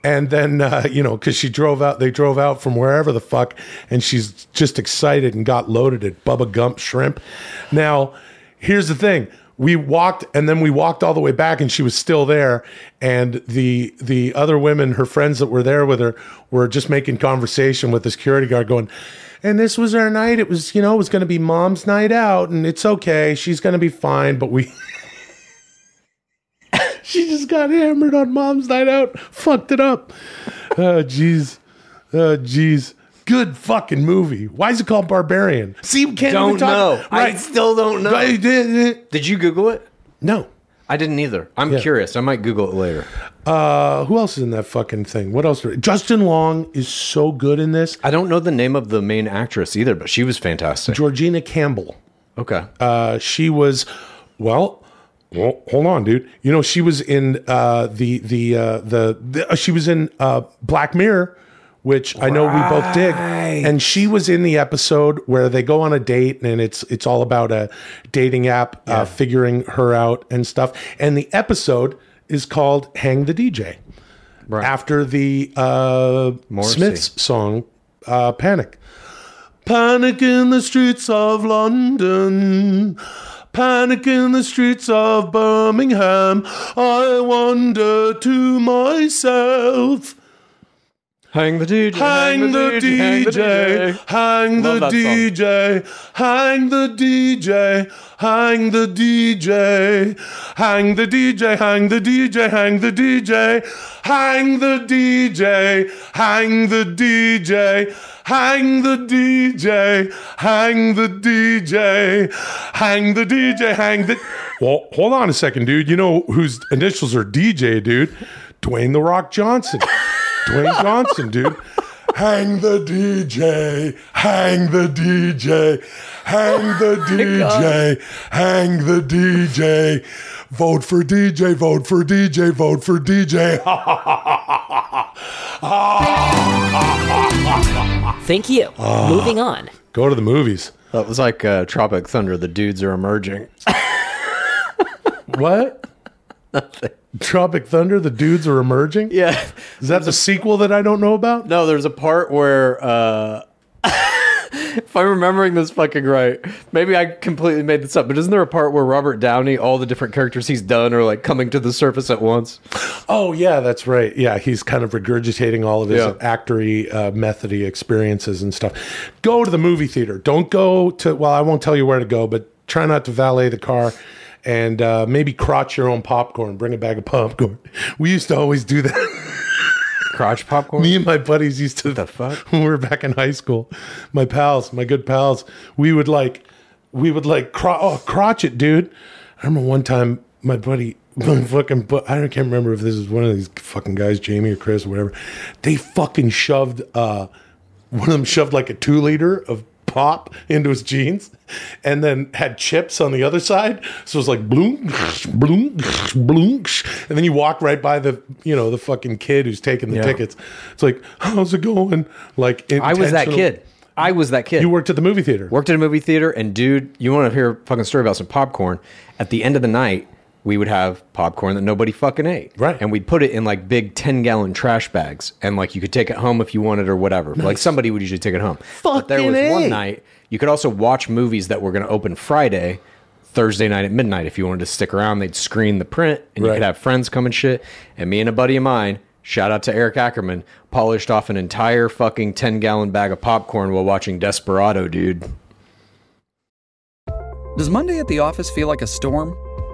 And then uh, you know because she drove out they drove out from wherever the fuck and she's just excited and got loaded at bubba gump shrimp. Now here's the thing we walked and then we walked all the way back and she was still there. And the the other women her friends that were there with her were just making conversation with the security guard going and this was our night. It was you know it was going to be mom's night out and it's okay. She's going to be fine. But we she just got hammered on mom's night out fucked it up. Oh jeez. Oh jeez good fucking movie why is it called barbarian see we can't
Don't
even talk
know. I still don't know.
Right, did-
Did you Google it?
no
I didn't either. I'm curious. I might Google it later.
Uh, who else is in that fucking thing? What else? Justin Long is so good in this.
I don't know the name of the main actress either, but she was fantastic.
Georgina Campbell.
Okay.
Uh, she was, well, well, hold on, dude. You know, she was in uh, the the uh, the, the uh, she was in uh, Black Mirror, which I know we both dig, and she was in the episode where they go on a date, and it's it's all about a dating app uh, figuring her out and stuff. And the episode is called "Hang the DJ."
Right.
after the uh, Smiths song uh, "Panic." Panic in the streets of London. Panic in the streets of Birmingham. I wonder to myself, Hang the DJ.
Hang the DJ, hang the DJ hang the DJ,
hang the DJ. hang the
Love that song.
DJ, hang the DJ, hang the DJ, hang the DJ, hang the DJ, hang the DJ, hang the DJ, hang the DJ, hang the DJ, hang the DJ, hang the DJ, hang the. Well, hold on a second, dude. You know whose initials are DJ, dude? Dwayne the Rock Johnson. Dwayne Johnson, dude. Hang the DJ, hang the DJ, hang the DJ, hang the DJ. Vote for DJ, vote for DJ, vote for DJ.
Thank you. Moving on.
Go to the movies.
That was like uh, Tropic Thunder. The dudes are emerging.
What? Tropic Thunder, the dudes are emerging?
Yeah.
Is that the sequel that I don't know about?
No, there's a part where, uh, if I'm remembering this fucking right, maybe I completely made this up, but isn't there a part where Robert Downey, all the different characters he's done are like coming to the surface at once?
Oh yeah, that's right. Yeah, he's kind of regurgitating all of his
Yeah.
actory, uh, methody experiences and stuff. Go to the movie theater. Don't go to. Well, I won't tell you where to go, but try not to valet the car. And uh, maybe crotch your own popcorn. Bring a bag of popcorn. We used to always do that.
Crotch popcorn?
Me and my buddies used to.
the fuck?
When we were back in high school, my pals, my good pals, we would like, we would like, cro- oh, crotch it, dude. I remember one time my buddy, my fucking, I can't remember if this is one of these fucking guys, Jamie or Chris or whatever. They fucking shoved, uh, one of them shoved like a two liter of pop into his jeans and then had chips on the other side. So it was like bloom, bloom, bloom. And then you walk right by the, you know, the fucking kid who's taking the
Yeah.
tickets. It's like, how's it going? Like,
I was that kid. I was that kid.
You worked at the movie theater.
Worked at a movie theater, and dude, you want to hear a fucking story about some popcorn? At the end of the night, we would have popcorn that nobody fucking ate.
Right.
And we'd put it in like big 10 gallon trash bags. And like you could take it home if you wanted or whatever. Like somebody would usually take it home. Fucking but there was
A.
one night, you could also watch movies that were going to open Friday, Thursday night at midnight. If you wanted to stick around, they'd screen the print and you could have friends come and shit. And me and a buddy of mine, shout out to Eric Ackerman, polished off an entire fucking 10 gallon bag of popcorn while watching Desperado, dude.
Does Monday at the office feel like a storm?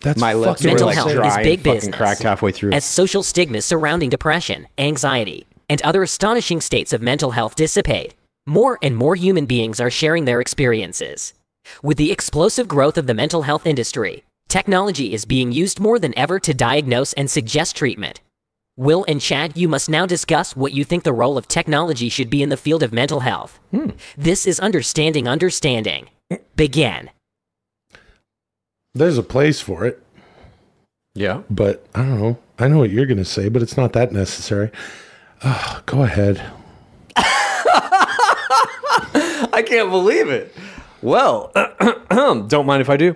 That's
My lips
fucking
were
Mental
like
health
dry
is big business.
cracked halfway through.
As social stigmas surrounding depression, anxiety, and other astonishing states of mental health dissipate, more and more human beings are sharing their experiences. With the explosive growth of the mental health industry, technology is being used more than ever to diagnose and suggest treatment. Will and Chad, you must now discuss what you think the role of technology should be in the field of mental health. Hmm. This is Understanding Understanding. Begin.
There's a place for it,
yeah.
but I don't know. I know what you're going to say, but it's not that necessary. Ah, go ahead.
I can't believe it. Well, don't mind if I do.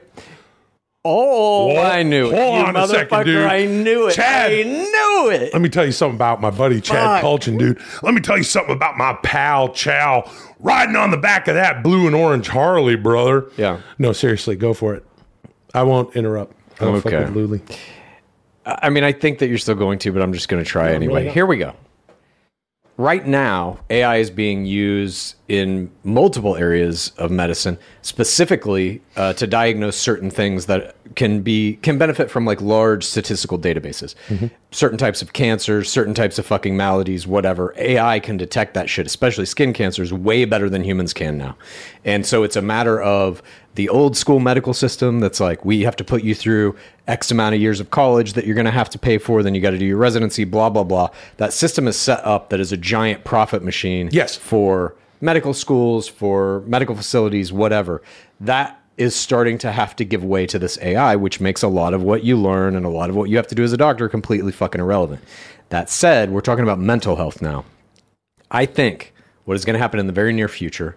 Oh,
Whoa,
I knew it.
hold
You
on a second, dude.
I knew it.
Chad.
I knew it.
Let me tell you something about my buddy Chad
Fuck.
Kultgen, dude. Let me tell you something about my pal Chow riding on the back of that blue and orange Harley, brother.
Yeah.
No, seriously, go for it. I won't interrupt. I don't fuck
Okay.
with Luli.
I mean, I think that you're still going to, but I'm just going to try anyway. Here we go. Right now, AI is being used in multiple areas of medicine, specifically uh, to diagnose certain things that can be can benefit from like large statistical databases. Certain types of cancers, certain types of fucking maladies, whatever. AI can detect that shit, especially skin cancers, way better than humans can now. And so it's a matter of the old school medical system that's like we have to put you through X amount of years of college that you're going to have to pay for, then you got to do your residency, blah blah blah. That system is set up that is a giant profit machine.
Yes.
for medical schools, for medical facilities, whatever. That is starting to have to give way to this AI, which makes a lot of what you learn and a lot of what you have to do as a doctor completely fucking irrelevant. That said, we're talking about mental health now. I think what is going to happen in the very near future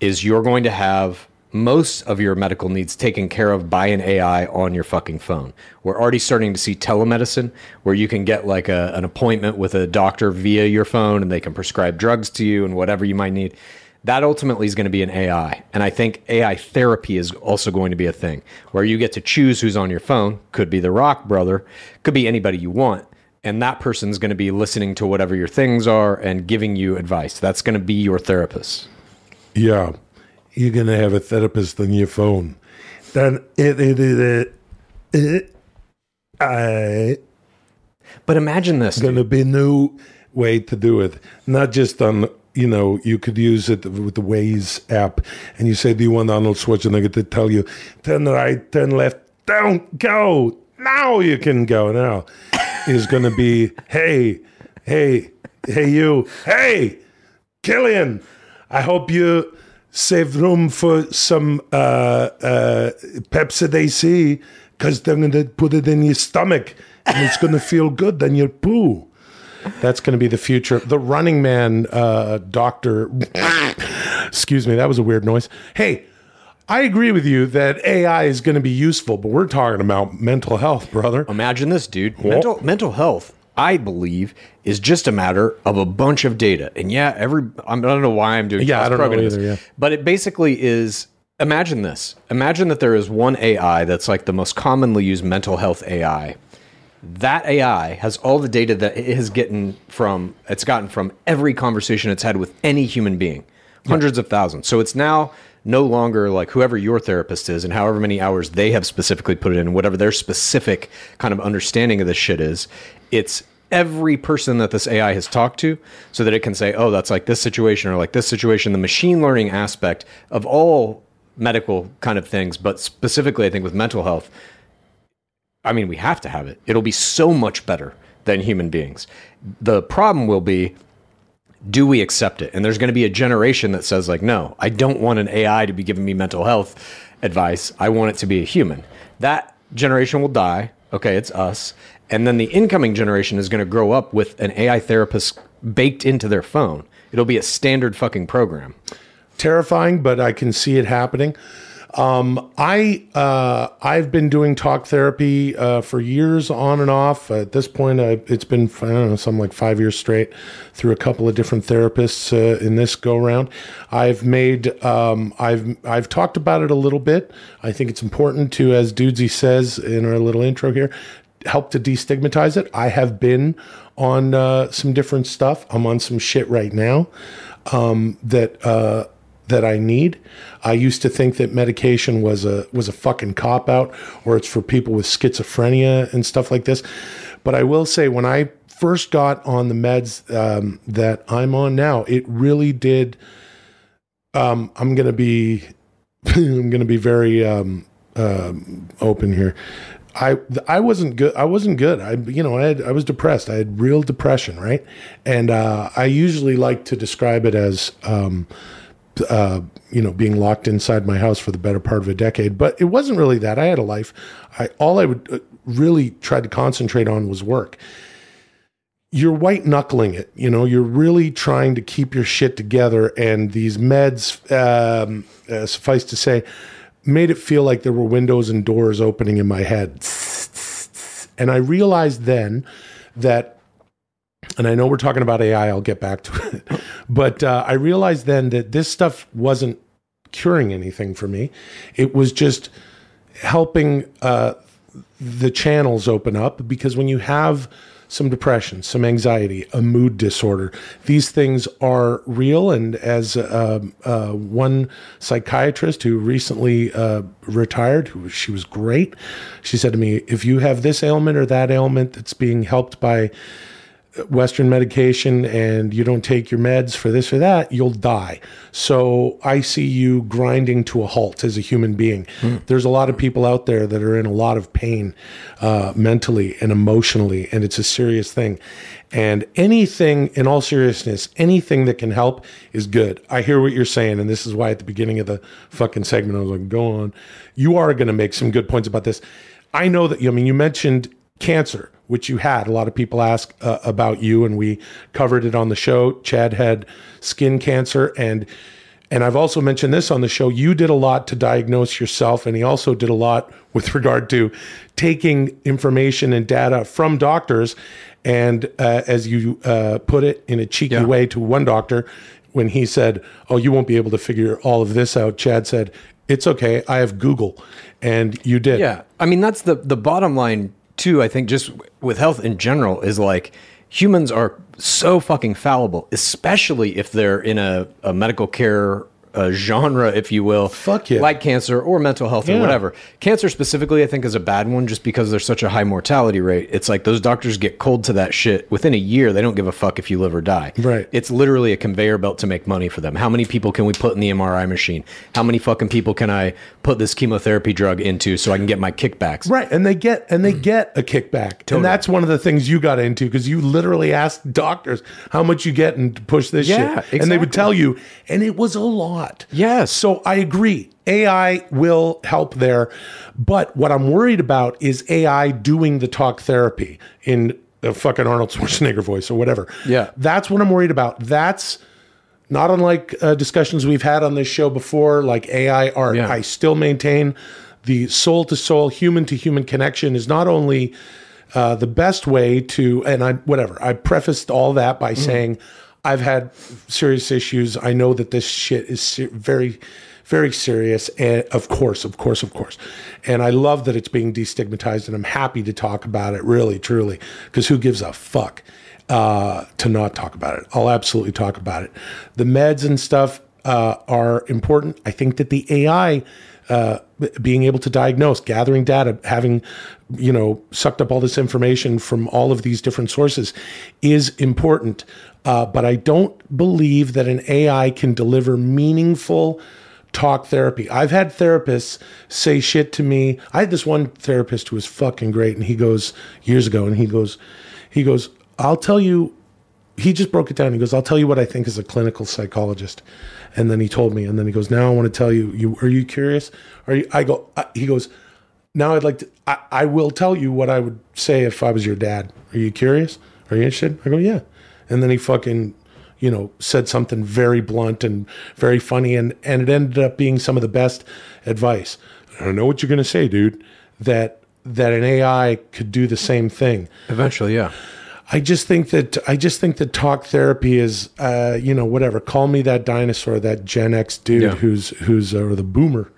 is you're going to have most of your medical needs taken care of by an AI on your fucking phone. We're already starting to see telemedicine where you can get like a, an appointment with a doctor via your phone and they can prescribe drugs to you and whatever you might need. That ultimately is going to be an AI. And I think AI therapy is also going to be a thing where you get to choose who's on your phone. Could be the Rock brother, could be anybody you want and that person's going to be listening to whatever your things are and giving you advice. That's going to be your therapist.
Yeah, you're gonna have a therapist on your phone. Then it it it it. I
But imagine this.
It's gonna be new way to do it. Not just on you know you could use it with the Waze app, and you say, "Do you want Arnold Schwarzenegger to tell you turn right, turn left, don't go now? You can go now." Is gonna be, "Hey, hey, hey, you, hey." Killian, I hope you save room for some uh, uh, Pepsi AC because they're going to put it in your stomach and it's going to feel good than your poo.
That's going to be the future. The Running Man uh, doctor. excuse me, that was a weird noise. Hey, I agree with you that AI is going to be useful, but we're talking about mental health, brother.
Imagine this, dude. Mental mental health, I believe, is just a matter of a bunch of data. And yeah, every I'm, don't know why I'm doing
Yeah, I don't know either,
this,
yeah.
but it basically is. Imagine this. Imagine that there is one AI that's like the most commonly used mental health AI. That AI has all the data that it has gotten from it's gotten from every conversation it's had with any human being, hundreds of thousands. So it's now no longer like whoever your therapist is and however many hours they have specifically put it in, whatever their specific kind of understanding of this shit is. It's every person that this AI has talked to so that it can say, oh, that's like this situation or like this situation. The machine learning aspect of all medical kind of things, but specifically, I think with mental health, I mean, we have to have it. It'll be so much better than human beings. The problem will be do we accept it? And there's going to be a generation that says, like, no, I don't want an AI to be giving me mental health advice. I want it to be a human. That generation will die. Okay, it's us. And then the incoming generation is going to grow up with an AI therapist baked into their phone. It'll be a standard fucking program.
terrifying, but I can see it happening. Um, I uh, I've been doing talk therapy uh, for years, on and off. At this point, uh, it's been I don't know, something like five years straight through a couple of different therapists uh, in this go round. I've made um, I've I've talked about it a little bit. I think it's important to, as Dudesy says in our little intro here, help to destigmatize it. I have been on uh, some different stuff. I'm on some shit right now um, that uh, that I need. I used to think that medication was a was a fucking cop out, or it's for people with schizophrenia and stuff like this. But I will say, when I first got on the meds um, that I'm on now, it really did. Um, I'm gonna be, I'm gonna be very um, open here. I I wasn't good. I wasn't good. I you know I had I was depressed. I had real depression, right? And uh, I usually like to describe it as um, uh, you know being locked inside my house for the better part of a decade. But it wasn't really that. I had a life. I all I would uh, really try to concentrate on was work. You're white knuckling it. You know, you're really trying to keep your shit together. And these meds, um, uh, suffice to say, made it feel like there were windows and doors opening in my head. And I realized then that, and I know we're talking about AI, I'll get back to it, but uh, I realized then that this stuff wasn't curing anything for me. It was just helping uh, the channels open up because when you have some depression, some anxiety, a mood disorder. These things are real. And as uh, uh, one psychiatrist who recently uh, retired, who she was great, she said to me, "If you have this ailment or that ailment that's being helped by Western medication and you don't take your meds for this or that, you'll die. So I see you grinding to a halt as a human being. There's a lot of people out there that are in a lot of pain uh, mentally and emotionally, and it's a serious thing. And anything, in all seriousness, anything that can help is good. I hear what you're saying, and this is why at the beginning of the fucking segment I was like, go on. You are going to make some good points about this. I know that, I mean, you mentioned cancer, which you had. A lot of people ask uh, about you, and we covered it on the show. Chad had skin cancer, and and I've also mentioned this on the show. You did a lot to diagnose yourself, and he also did a lot with regard to taking information and data from doctors. And uh, as you uh, put it in a cheeky way to one doctor, when he said, "Oh, you won't be able to figure all of this out," Chad said, "It's okay. I have Google," and you did.
Yeah, I mean that's the the bottom line too. I think just with health in general is like humans are so fucking fallible, especially if they're in a, a medical care uh, genre, if you will.
Fuck yeah.
Like cancer or mental health
Yeah.
or whatever. Cancer specifically, I think, is a bad one just because there's such a high mortality rate. It's like those doctors get cold to that shit within a year. They don't give a fuck if you live or die.
Right.
It's literally a conveyor belt to make money for them. How many people can we put in the MRI machine? How many fucking people can I put this chemotherapy drug into so I can get my kickbacks?
Right, and they get and they get a kickback, and that's one of the things you got into because you literally asked doctors how much you get and push this
Yeah,
shit, and they would tell you, and it was a lot.
Yes.
So I agree, AI will help there, but what I'm worried about is AI doing the talk therapy in a fucking Arnold Schwarzenegger voice or whatever.
Yeah.
that's what I'm worried about. That's not unlike uh, discussions we've had on this show before, like AI art.
Yeah.
I still maintain the soul to soul, human to human connection is not only uh, the best way to, and I, whatever, I prefaced all that by saying I've had serious issues. I know that this shit is ser- very, very serious. And of course, of course, of course. And I love that it's being destigmatized and I'm happy to talk about it, really, truly, because who gives a fuck? uh, to not talk about it. I'll absolutely talk about it. The meds and stuff uh, are important. I think that the AI uh, being able to diagnose, gathering data, having you know sucked up all this information from all of these different sources is important. Uh, but I don't believe that an AI can deliver meaningful talk therapy. I've had therapists say shit to me. I had this one therapist who was fucking great, and he goes years ago, and he goes, he goes, I'll tell you. He just broke it down. He goes, I'll tell you what I think as a clinical psychologist, and then he told me, and then he goes, now I want to tell you. You are you curious? Are you? I go. I, he goes. Now I'd like to. I, I will tell you what I would say if I was your dad. Are you curious? Are you interested? I go, yeah. And then he fucking you know, said something very blunt and very funny, and and it ended up being some of the best advice. I don't know what you're gonna say, dude. That that an AI could do the same thing.
Eventually, yeah.
I just think that I just think that talk therapy is, uh, you know, whatever. Call me that dinosaur, that Gen X dude
Yeah.
who's who's uh, or the boomer,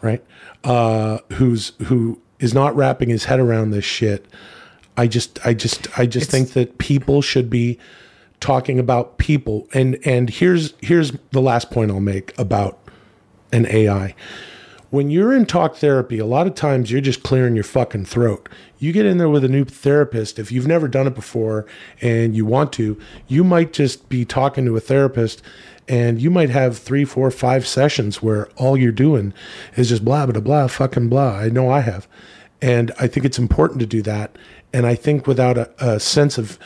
right? Uh, who's who is not wrapping his head around this shit. I just, I just, I just think that people should be talking about people. And and here's here's the last point I'll make about an AI. When you're in talk therapy, a lot of times you're just clearing your fucking throat. You get in there with a new therapist, if you've never done it before and you want to, you might just be talking to a therapist and you might have three, four, five sessions where all you're doing is just blah, blah, blah, fucking blah. I know I have. And I think it's important to do that. And I think without a, a sense of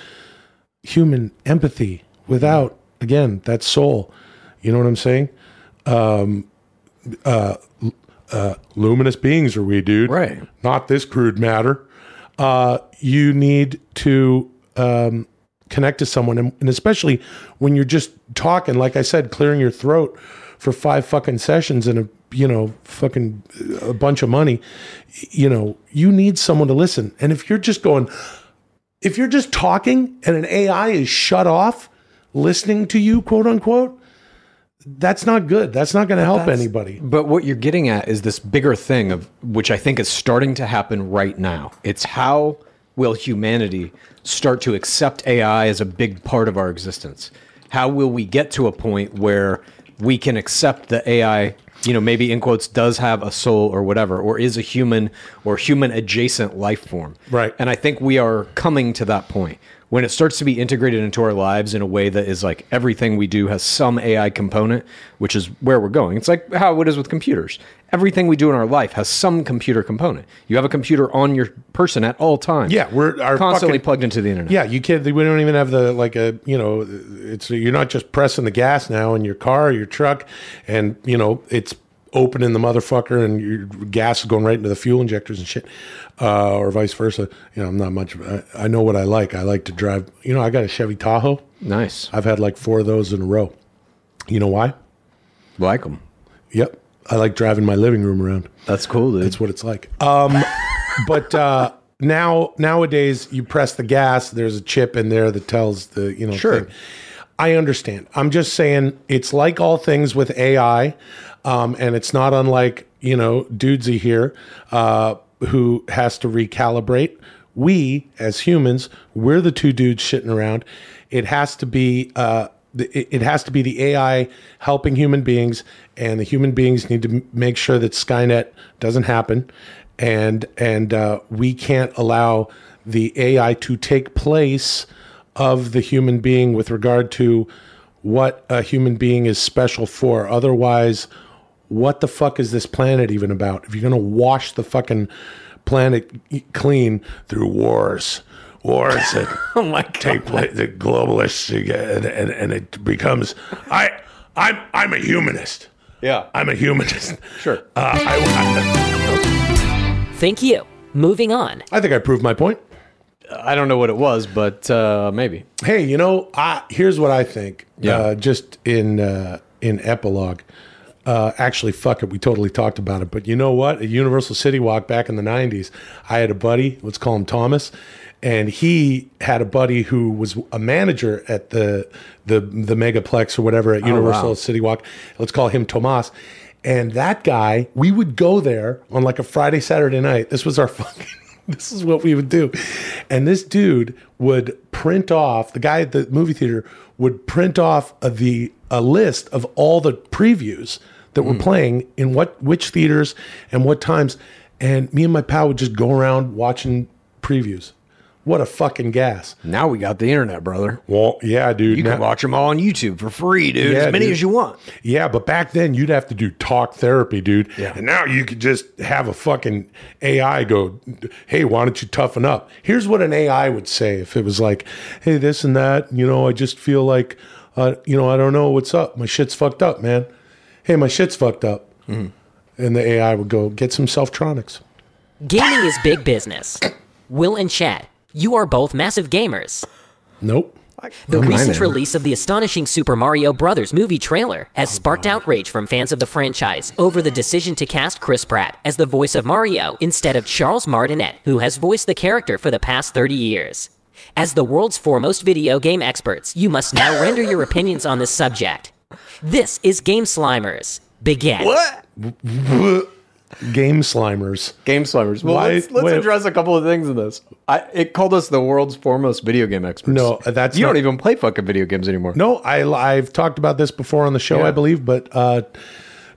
human empathy, without, again, that soul, you know what I'm saying? Um, uh, uh, luminous beings are we, dude?
Right.
Not this crude matter. Uh, you need to um, connect to someone, and, and especially when you're just talking, like I said, clearing your throat for five fucking sessions and a you know fucking a bunch of money. You know, you need someone to listen. And if you're just going, if you're just talking and an AI is shut off listening to you, quote unquote, that's not good. That's not going to help
That's-
anybody.
But what you're getting at is this bigger thing of which I think is starting to happen right now. It's how will humanity start to accept AI as a big part of our existence? How will we get to a point where we can accept the AI, you know, maybe in quotes, does have a soul or whatever, or is a human or human adjacent life form?
Right.
And I think we are coming to that point when it starts to be integrated into our lives in a way that is like everything we do has some AI component, which is where we're going. It's like how it is with computers. Everything we do in our life has some computer component. You have a computer on your person at all times.
Yeah, we're our
constantly
fucking-
plugged into the internet.
Yeah, you can't. We don't even have the like a you know. It's you're not just pressing the gas now in your car, or your truck, and you know it's opening the motherfucker, and your gas is going right into the fuel injectors and shit, uh, or vice versa. You know, I'm not much. I, I know what I like. I like to drive. You know, I got a Chevy Tahoe.
Nice.
I've had like four of those in a row. You know why?
Like them.
Yep. I like driving my living room around.
That's cool, dude.
That's what it's like. Um, but uh, now nowadays, you press the gas. There's a chip in there that tells the you know.
Sure.
thing. I understand. I'm just saying it's like all things with AI, um, and it's not unlike you know Dudesy here, uh, who has to recalibrate. We as humans, we're the two dudes shitting around. It has to be. Uh, it has to be the AI helping human beings, and the human beings need to make sure that Skynet doesn't happen, and and uh, we can't allow the AI to take place of the human being with regard to what a human being is special for. Otherwise, what the fuck is this planet even about? If you're gonna wash the fucking planet clean through wars, wars that
Oh my God.
take place, the globalists, and, and, and it becomes I I'm I'm a humanist.
Yeah.
I'm a humanist.
Sure.
Uh, I,
Thank you. Moving on.
I, I think I proved my point.
I don't know what it was, but uh, maybe.
Hey, you know, I, here's what I think.
Yeah.
Uh, just in uh, in epilogue. Uh, actually, fuck it. We totally talked about it. But you know what? At Universal City Walk back in the '90s, I had a buddy. Let's call him Thomas, and he had a buddy who was a manager at the the the Megaplex or whatever at Universal
wow.
City Walk. Let's call him Tomas. And that guy, we would go there on like a Friday, Saturday night. This was our fucking. This is what we would do. And this dude would print off, the guy at the movie theater would print off a, the a list of all the previews that were playing in what which theaters and what times. And me and my pal would just go around watching previews. What a fucking gas.
Now we got the internet, brother.
Well, yeah, dude.
You
Now-
can watch them all on YouTube for free, dude.
Yeah,
as many
dude.
as you want.
Yeah, but back then you'd have to do talk therapy, dude.
Yeah.
And now you could just have a fucking AI go, hey, why don't you toughen up? Here's what an AI would say if it was like, hey, this and that, you know, I just feel like, uh, you know, I don't know what's up. My shit's fucked up, man. Hey, my shit's fucked up.
Mm-hmm.
And the AI would go, get some Selftronics.
Gaming is big business. Will and Chad, you are both massive gamers.
Nope.
The
Don't mind
recent release of the astonishing Super Mario Bros. movie trailer has sparked outrage from fans of the franchise over the decision to cast Chris Pratt as the voice of Mario instead of Charles Martinet, who has voiced the character for the past 30 years. As the world's foremost video game experts, you must now render your opinions on this subject. This is Game Slimers. Begin.
What?
Game Slimers.
Game Slimers. Well,
Why-
let's, let's
wait.
address a couple of things in this. I, it called us the world's foremost video game experts.
No, that's
you
not-
don't even play fucking video games anymore.
No, I, I've talked about this before on the show,
Yeah.
I believe, but uh,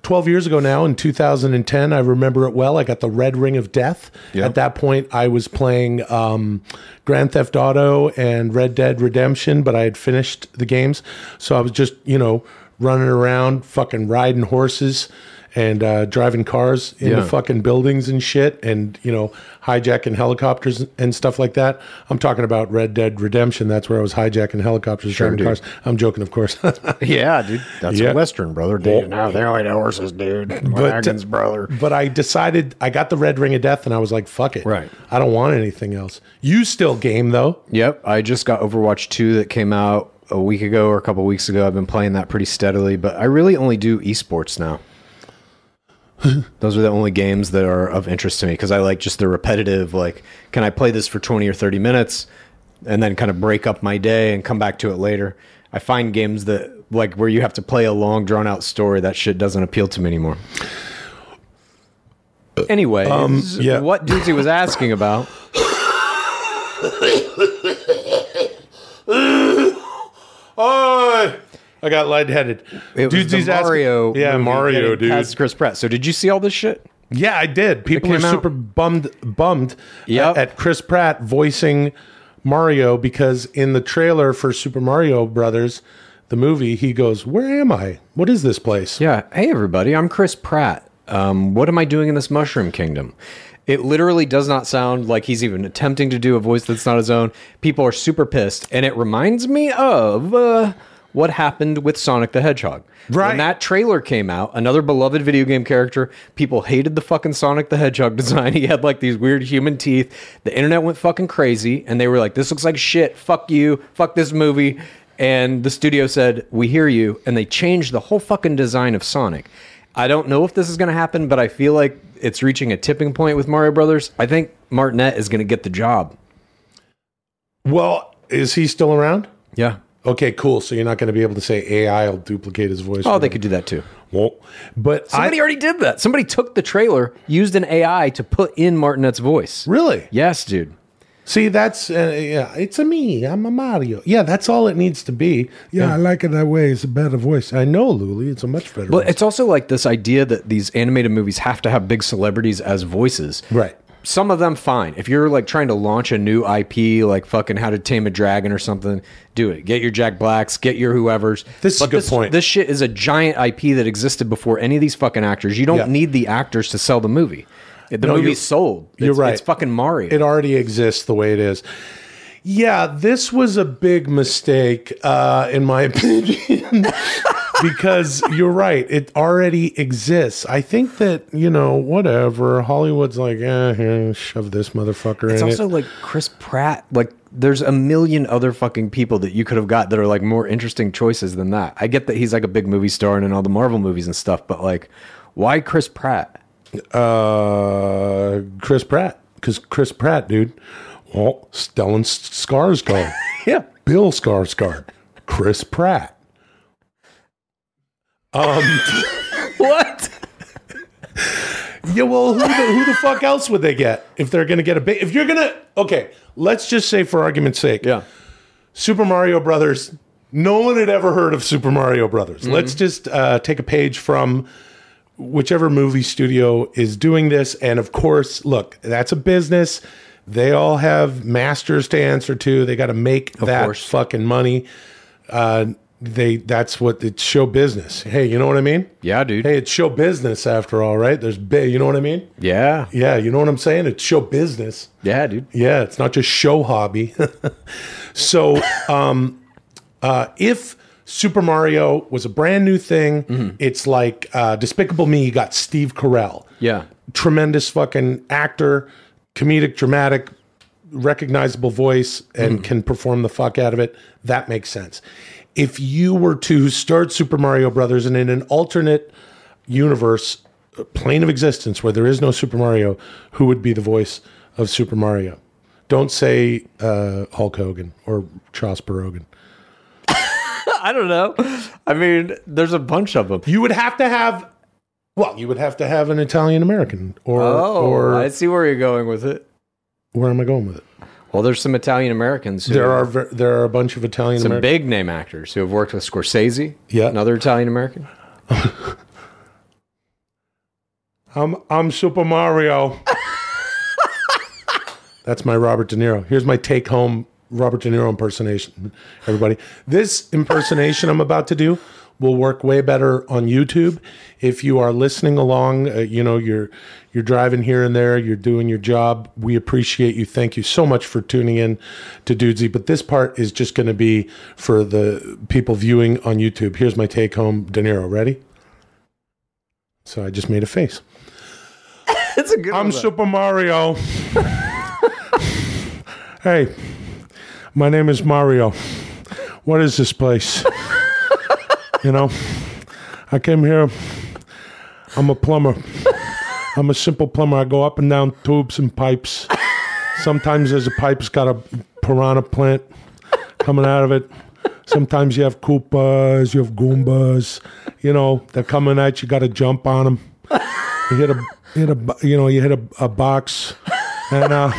12 years ago now, in 2010, I remember it well. I got the Red Ring of Death.
Yep.
At that point, I was playing um, Grand Theft Auto and Red Dead Redemption, but I had finished the games. So I was just, you know, running around, fucking riding horses. And uh, driving cars into
Yeah.
fucking buildings and shit, and you know, hijacking helicopters and stuff like that. I'm talking about Red Dead Redemption. That's where I was hijacking helicopters, driving
dude.
cars. I'm joking, of course.
Yeah, dude. That's
Yeah.
a Western, brother. Dude. no, they're like horses, dude. Wagons, brother.
But I decided I got the red ring of death, and I was like, "Fuck it,
Right.
I don't want anything else." You still game though?
Yep, I just got Overwatch 2 that came out a week ago or a couple weeks ago. I've been playing that pretty steadily, but I really only do esports now. Those are the only games that are of interest to me because I like just the repetitive, like, can I play this for 20 or 30 minutes and then kind of break up my day and come back to it later? I find games that, like, where you have to play a long, drawn out story, that shit doesn't appeal to me anymore. Anyway,
Um, yeah.
what Dudesy was asking about
I got lightheaded.
It was the Mario.
yeah,
movie
Mario, dude.
past Chris Pratt. So did you see all this shit?
Yeah, I did. People are
came out-
super bummed bummed
Yep.
at, at Chris Pratt voicing Mario because in the trailer for Super Mario Brothers, the movie, he goes, "Where am I? What is this place?"
Yeah. Hey, everybody. I'm Chris Pratt. Um, what am I doing in this Mushroom Kingdom? It literally does not sound like he's even attempting to do a voice that's not his own. People are super pissed, and it reminds me of uh, what happened with Sonic the Hedgehog.
Right.
When that trailer came out, another beloved video game character, people hated the fucking Sonic the Hedgehog design. He had like these weird human teeth. The internet went fucking crazy, and they were like, "This looks like shit. Fuck you. Fuck this movie." And the studio said, "We hear you," and they changed the whole fucking design of Sonic. I don't know if this is going to happen, but I feel like it's reaching a tipping point with Mario Brothers. I think Martinet is going to get the job.
Well, is he still around?
Yeah.
Okay, cool. So you're not going to be able to say AI will duplicate his voice.
Oh, they could do that too.
Well, but
Somebody
I,
already did that. Somebody took the trailer, used an AI to put in Martinet's voice.
really
Yes, dude.
See that's uh, yeah. It's a me. I'm a Mario. Yeah, that's all it needs to be.
Yeah, I like it that way. It's a better voice.
I know, Luli. It's a much better.
But
voice.
it's also like this idea that these animated movies have to have big celebrities as voices.
right.
Some of them fine. If you're like trying to launch a new IP, like fucking How to Tame a Dragon or something, do it. Get your Jack Blacks, get your whoever's.
This is a good point.
This shit is a giant IP that existed before any of these fucking actors. You don't
Yeah.
need the actors to sell the movie. The
No,
movie's sold.
you're right.
It's fucking Mario.
It already exists the way it is. Yeah, this was a big mistake, uh, in my opinion, because you're right. It already exists. I think that, you know, whatever. Hollywood's like, eh, here, shove this motherfucker
It's
in It's
also
it.
like Chris Pratt. Like, there's a million other fucking people that you could have got that are like more interesting choices than that. I get that he's like a big movie star and in all the Marvel movies and stuff, but like, why Chris Pratt?
Uh, Chris Pratt. Because Chris Pratt, dude. Well, Stellan Skarsgård.
Yeah.
Bill Skarsgård. Chris Pratt. Um,
What?
Yeah, well, who the, who the fuck else would they get if they're going to get a big? If you're going to, okay, let's just say for argument's sake,
Yeah.
Super Mario Brothers. No one had ever heard of Super Mario Brothers. Let's just uh, take a page from whichever movie studio is doing this, and of course, look, that's a business. They all have masters to answer to. They got to make that
course.
fucking money. Uh, they that's what it's show business. Hey, you know what I mean?
Yeah, dude.
Hey, it's show business after all, right? There's big, you know what I mean?
Yeah.
Yeah, you know what I'm saying? It's show business.
Yeah, dude.
Yeah, it's not just show hobby. so, um, uh, if Super Mario was a brand new thing, it's like uh, Despicable Me. You got Steve Carell,
Yeah.
tremendous fucking actor, comedic, dramatic, recognizable voice, and can perform the fuck out of it. That makes sense. If you were to start Super Mario Brothers and in an alternate universe, uh, plane of existence where there is no Super Mario, who would be the voice of Super Mario? Don't say uh, Hulk Hogan or Charles Rogan.
I don't know. I mean, there's a bunch of them.
You would have to have, well, you would have to have an Italian American, or
Oh,
or
I see where you're going with it.
where am I going with it?
Well, there's some Italian Americans.
There are there are a bunch of Italian
some big name actors who have worked with Scorsese.
Yeah.
Another Italian American.
I'm I'm Super Mario. That's my Robert De Niro. Here's my take home Robert De Niro impersonation. Everybody, this impersonation I'm about to do will work way better on YouTube. If you are listening along, uh, you know you're you're driving here and there, you're doing your job. We appreciate you. Thank you so much for tuning in to Dudesy. But this part is just going to be for the people viewing on YouTube. Here's my take home De Niro. Ready? So I just made a face.
It's a good
I'm Super Mario. hey, my name is Mario. What is this place? you know, I came here. I'm a plumber. I'm a simple plumber. I go up and down tubes and pipes. Sometimes there's a pipe's got a piranha plant coming out of it. Sometimes you have Koopas, you have Goombas. You know, they're coming at you. Got to jump on them. You hit a, hit a, you know, you hit a, a box, and uh,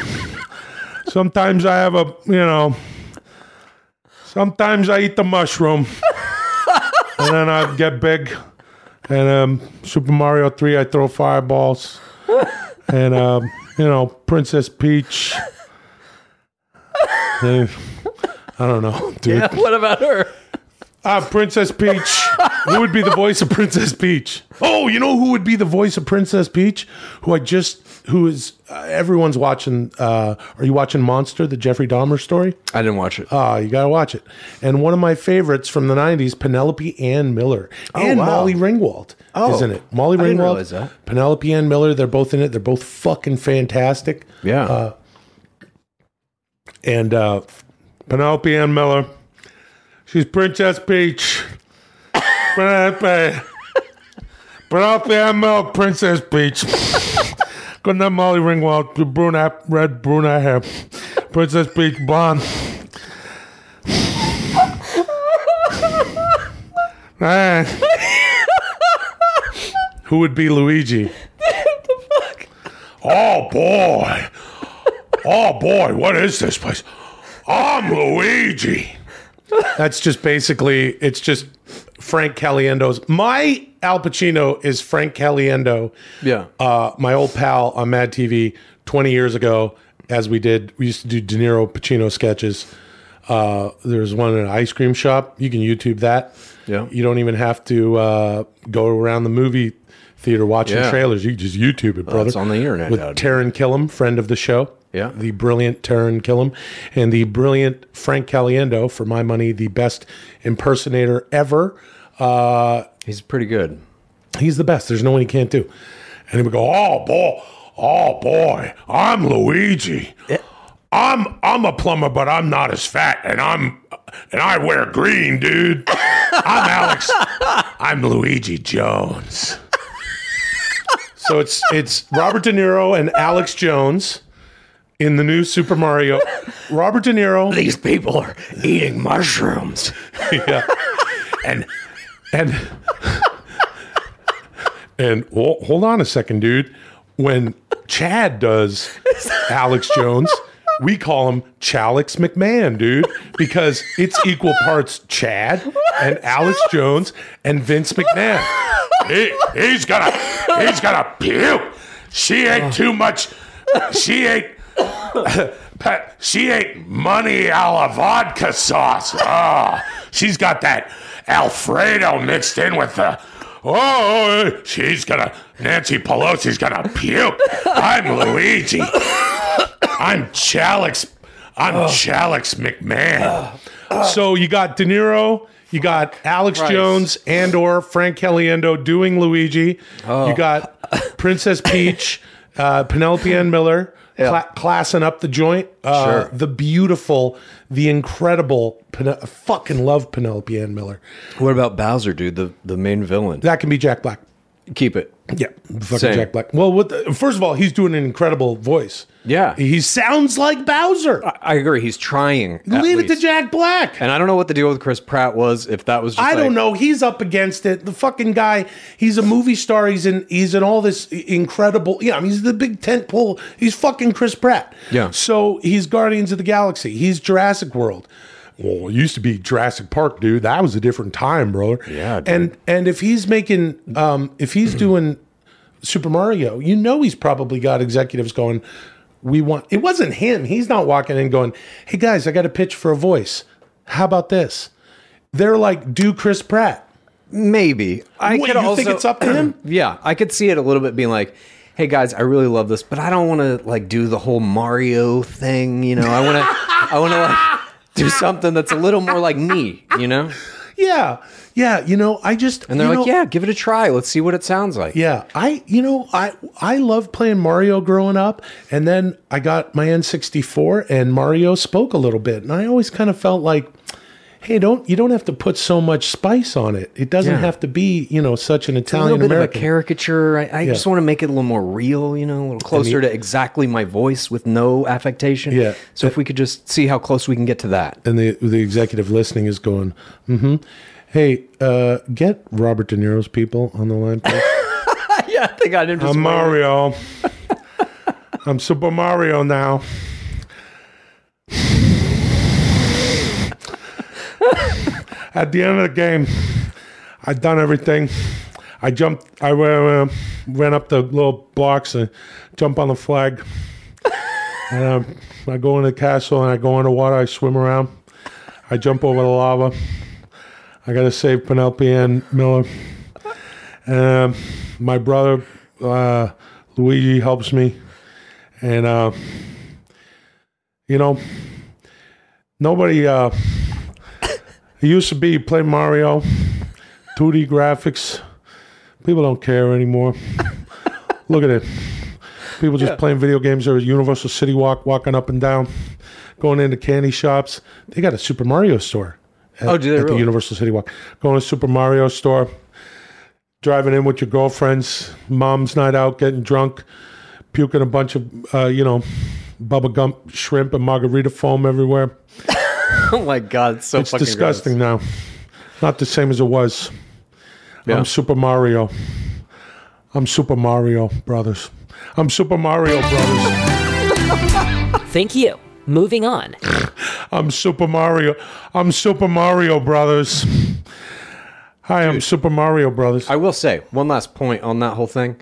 sometimes I have a, you know, sometimes I eat the mushroom. and then I get big. And um, Super Mario Three, I throw fireballs. And um, you know, Princess Peach. I don't know, dude.
Yeah, what about her?
Ah, Princess Peach. who would be the voice of Princess Peach? Oh, you know who would be the voice of Princess Peach? Who I just, who is, uh, everyone's watching. Uh, are you watching Monster, the Jeffrey Dahmer story?
I didn't watch it.
Ah, you gotta watch it. And one of my favorites from the '90s, Penelope Ann Miller and
wow.
Molly Ringwald
Oh,
isn't it. Molly
I
Ringwald,
didn't realize that.
Penelope Ann Miller. They're both in it. They're both fucking fantastic.
Yeah.
Uh, and uh, Penelope Ann Miller, she's Princess Peach. Penelope, Penelope Ann Miller, Princess Peach. Good night, Molly Ringwald, the brunette, red brunette hair. Princess Peach, blonde. Ah. Who would be Luigi? Oh boy. Oh boy, what is this place? I'm Luigi. That's just basically it's just Frank Caliendo's my Al Pacino is Frank Caliendo.
Yeah.
Uh, my old pal on Mad TV 20 years ago, as we did, we used to do De Niro Pacino sketches. Uh, there was one in an ice cream shop. You can YouTube that.
Yeah.
You don't even have to uh, go around the movie theater watching
Yeah.
trailers. You just YouTube it, brother.
it's on the internet
With. Taran Killam, friend of the show.
Yeah.
The brilliant Taran Killam and the brilliant Frank Caliendo, for my money, the best impersonator ever. Uh,
He's pretty good.
he's the best. There's no one he can't do. And he would go, "Oh boy, oh boy, I'm Luigi. I'm I'm a plumber, but I'm not as fat, and I'm and I wear green, dude. I'm Alex. I'm Luigi Jones." so it's it's Robert De Niro and Alex Jones in the new Super Mario. Robert De Niro.
These people are eating mushrooms.
yeah. And and and ho- hold on a second, dude. When Chad does Alex Jones, we call him Chalix McMahon, dude, because it's equal parts Chad and Alex Jones and Vince McMahon. He, he's gonna he's gonna puke. She ate oh. too much. She ain't. She ate money a la vodka sauce. Oh, she's got that Alfredo mixed in with the. Oh, she's gonna. Nancy Pelosi's gonna puke. I'm Luigi. I'm Chalix. I'm Chalix McMahon. So you got De Niro, you got Alex
Christ.
Jones and or Frank Caliendo doing Luigi. You got Princess Peach, uh, Penelope Ann Miller cla- classing up the joint. Uh,
Sure.
The beautiful, the incredible. Pen- fucking love Penelope Ann Miller.
What about Bowser, dude? The the main villain.
That can be Jack Black.
Keep it.
Yeah, fucking
Same.
Jack Black. Well, what the, first of all, he's doing an incredible voice.
Yeah.
He sounds like Bowser.
I agree. He's trying.
Leave it to
least.
Jack Black.
And I don't know what the deal with Chris Pratt was. If that was, just
I don't know. He's up against it. The fucking guy. He's a movie star. He's in. He's in all this incredible. Yeah, I mean, he's the big tent pole. He's fucking Chris Pratt.
Yeah.
So he's Guardians of the Galaxy. He's Jurassic World. Well, it used to be Jurassic Park, dude. That was a different time, brother.
Yeah, dude.
And and if he's making, um, if he's doing Super Mario, you know, he's probably got executives going. We want. It wasn't him. He's not walking in going, "Hey guys, I got a pitch for a voice. How about this?" They're like, "Do Chris Pratt."
Maybe. I
What,
could
you
also,
think it's up to him?
yeah, I could see it a little bit being like, "Hey guys, I really love this, but I don't want to like do the whole Mario thing. You know, I want to, I want to like do something that's a little more like me. You know."
Yeah, yeah. You know, I just
And they're like,
know-
"Yeah, give it a try. Let's see what it sounds like."
Yeah, I you know I I loved playing Mario growing up, and then I got my N64, and Mario spoke a little bit, and I always kind of felt like, hey, don't you don't have to put so much spice on it. It doesn't
Yeah.
have to be you know such an Italian
bit of a
American.
caricature. I, I
Yeah.
just want to make it a little more real, you know, a little closer
the-
to exactly my voice with no affectation.
Yeah.
So if we could just see how close we can get to that.
and the the executive listening is going, mm-hmm. Hey, uh, get Robert De Niro's people on the line, please.
yeah, they got him.
I'm Mario. I'm Super Mario now. At the end of the game, I'd done everything. I jumped. I uh, ran up the little blocks and jump on the flag. and um, I go in the castle and I go underwater. I swim around. I jump over the lava. I got to save Penelope Ann Miller. Um, my brother uh, Luigi helps me, and uh, you know, nobody. Uh, it used to be play Mario, 2D graphics. People don't care anymore. Look at it. People just playing video games. There was Universal City Walk, walking up and down, going into candy shops. They got a Super Mario store. At,
Oh, do they
at the? Universal City Walk? Going to Super Mario store, driving in with your girlfriends, mom's night out, getting drunk, puking a bunch of uh, you know, bubble gum, shrimp, and margarita foam everywhere.
oh my god, it's so
it's
fucking
disgusting now. Not the same as it was.
Yeah.
I'm Super Mario. I'm Super Mario Brothers. I'm Super Mario Brothers.
Thank you. Moving on.
I'm Super Mario. I'm Super Mario Brothers. Hi, I'm Super Mario Brothers.
I will say one last point on that whole thing.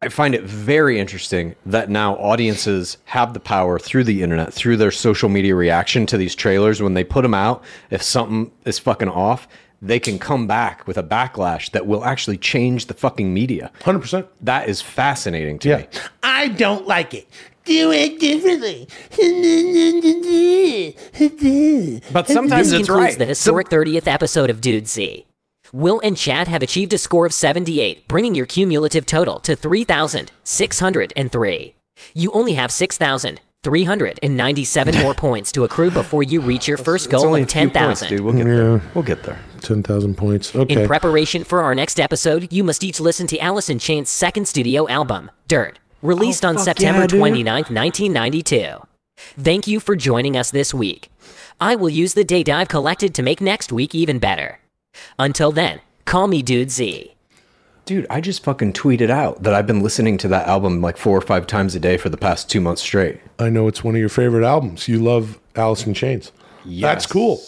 I find it very interesting that now audiences have the power through the internet, through their social media reaction to these trailers when they put them out. If something is fucking off, they can come back with a backlash that will actually change the fucking media.
100%.
That is fascinating to
Yeah.
me.
I don't like it. Do it differently.
But sometimes
this
it's
concludes
right.
the historic 30th episode of Dudesy. Will and Chad have achieved a score of 78, bringing your cumulative total to 3,603. You only have 6,397 more points to accrue before you reach your first
It's
goal of
a few points,
10,000.
dude. We'll get
Yeah.
there. We'll get there.
10,000 points. Okay.
In preparation for our next episode, you must each listen to Allison in Chains' second studio album, Dirt, released oh,
on
September
yeah, dude.
29th, 1992. Thank you for joining us this week. I will use the data I've collected to make next week even better. Until then, call me Dudesy.
Dude, I just fucking tweeted out that I've been listening to that album like four or five times a day for the past two months straight.
I know it's one of your favorite albums. You love Alice in Chains. Yes. That's
Yes.
cool.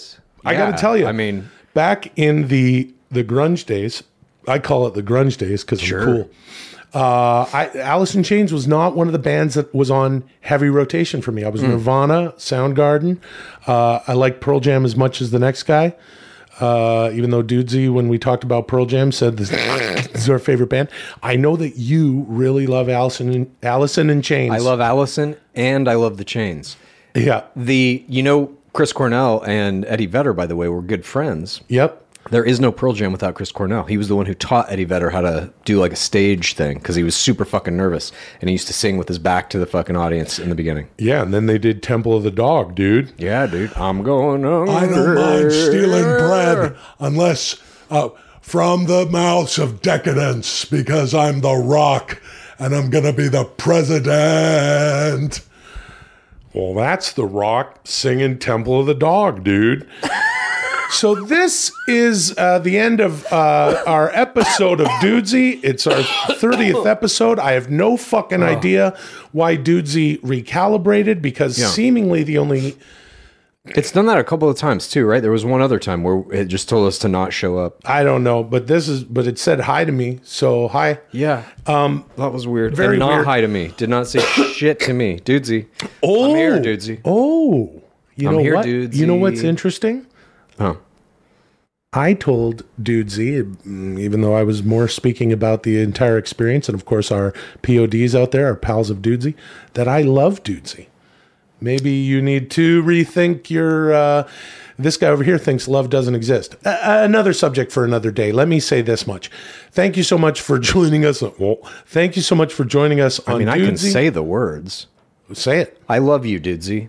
I got to tell you.
I mean-
back in the the grunge days, I call it the grunge days because
Sure.
I'm cool. Uh, I, Alice in Chains was not one of the bands that was on heavy rotation for me. I was
Hmm.
Nirvana, Soundgarden. Uh, I like Pearl Jam as much as the next guy. Uh, even though Dudesy, when we talked about Pearl Jam, said this, this is our favorite band. I know that you really love Allison in, Allison in Chains.
I love Allison and I love the Chains.
Yeah.
The you know Chris Cornell and Eddie Vedder, by the way, were good friends.
Yep.
There is no Pearl Jam without Chris Cornell. He was the one who taught Eddie Vedder how to do like a stage thing because he was super fucking nervous and he used to sing with his back to the fucking audience in the beginning.
Yeah, and then they did Temple of the Dog, dude.
Yeah, dude. I'm going on.
I don't mind stealing bread unless uh, from the mouths of decadence because I'm the rock and I'm going to be the president. Well, that's the rock singing Temple of the Dog, dude. So this is uh, the end of uh, our episode of Dudesy. It's our 30th episode. I have no fucking idea why Dudesy recalibrated because
Yeah.
seemingly the only
It's done that a couple of times too, right? There was one other time where it just told us to not show up.
I don't know, but this is but it said hi to me. So hi.
Yeah. Um, that was weird.
very
and not
weird.
hi to me. Did not say shit to me. Dudesy.
Oh,
I'm here, Dudesy.
Oh, you
I'm
know
here,
what? You know what's interesting?
Huh.
I told Dudesy, mm, even though I was more speaking about the entire experience, and of course our PODs out there, our pals of Dudesy, that I love Dudesy. Maybe you need to rethink your. Uh, this guy over here thinks love doesn't exist. Uh, another subject for another day. Let me say this much: Thank you so much for joining us. Well, thank you so much for joining us on.
I mean, I can say the words.
say it.
I love you, Dudesy.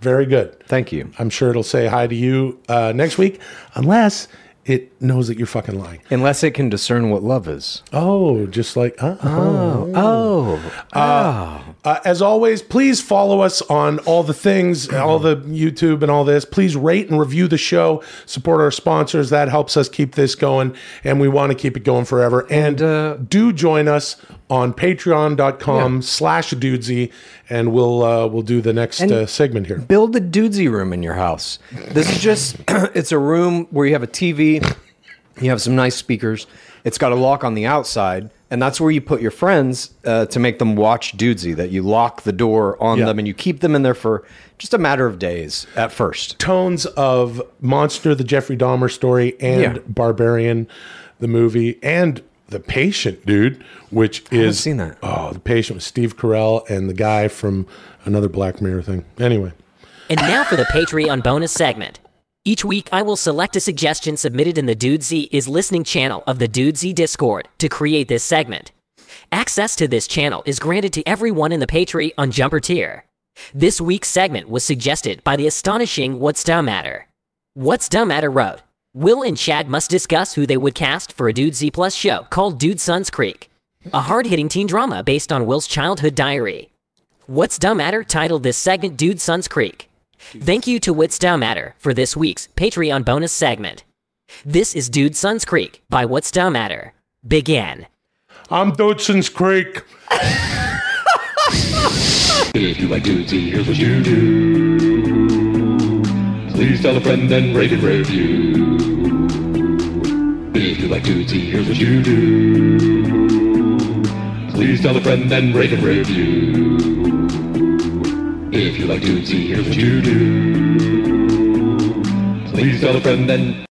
Very good.
Thank you.
I'm sure it'll say hi to you uh, next week, unless it knows that you're fucking lying.
Unless it can discern what love is.
Oh, just like uh, oh,
Oh.
Uh, as always, please follow us on all the things, all the YouTube and all this. Please rate and review the show. Support our sponsors. That helps us keep this going, and we want to keep it going forever. And,
uh,
do join us on patreon.com slash dudesy, and we'll uh, we'll do the next uh, segment here.
Build a dudesy room in your house. This is just, it's a room where you have a TV, You have some nice speakers. It's got a lock on the outside, and that's where you put your friends uh, to make them watch Dudesy. That you lock the door on
Yeah.
them and you keep them in there for just a matter of days at first.
Tones of Monster, the Jeffrey Dahmer story, and
Yeah.
Barbarian, the movie, and The Patient, dude, which
haven't
is
seen that.
Oh, The Patient with Steve Carell and the guy from another Black Mirror thing. Anyway,
And now for the Patreon bonus segment. Each week, I will select a suggestion submitted in the Dudesy is listening channel of the Dudesy Discord to create this segment. Access to this channel is granted to everyone in the Patreon Jumper tier. This week's segment was suggested by the astonishing What's Dumb Matter. What's Dumb Matter wrote, Will and Chad must discuss who they would cast for a Dudesy Plus show called Dude Sons Creek, a hard-hitting teen drama based on Will's childhood diary. What's Dumb Matter titled this segment Dude Sons Creek. Thank you to What's Down Matter for this week's Patreon bonus segment. This is Dude Sons Creek by What's Down Matter. Begin.
I'm Dodson's Creek.
If you like Dudesy, here's what you do. Please tell a friend and rate and review. If you like Dudesy, here's what you do. Please tell a friend and rate and review. If you like Dudesy, here's what you do. Please tell a friend and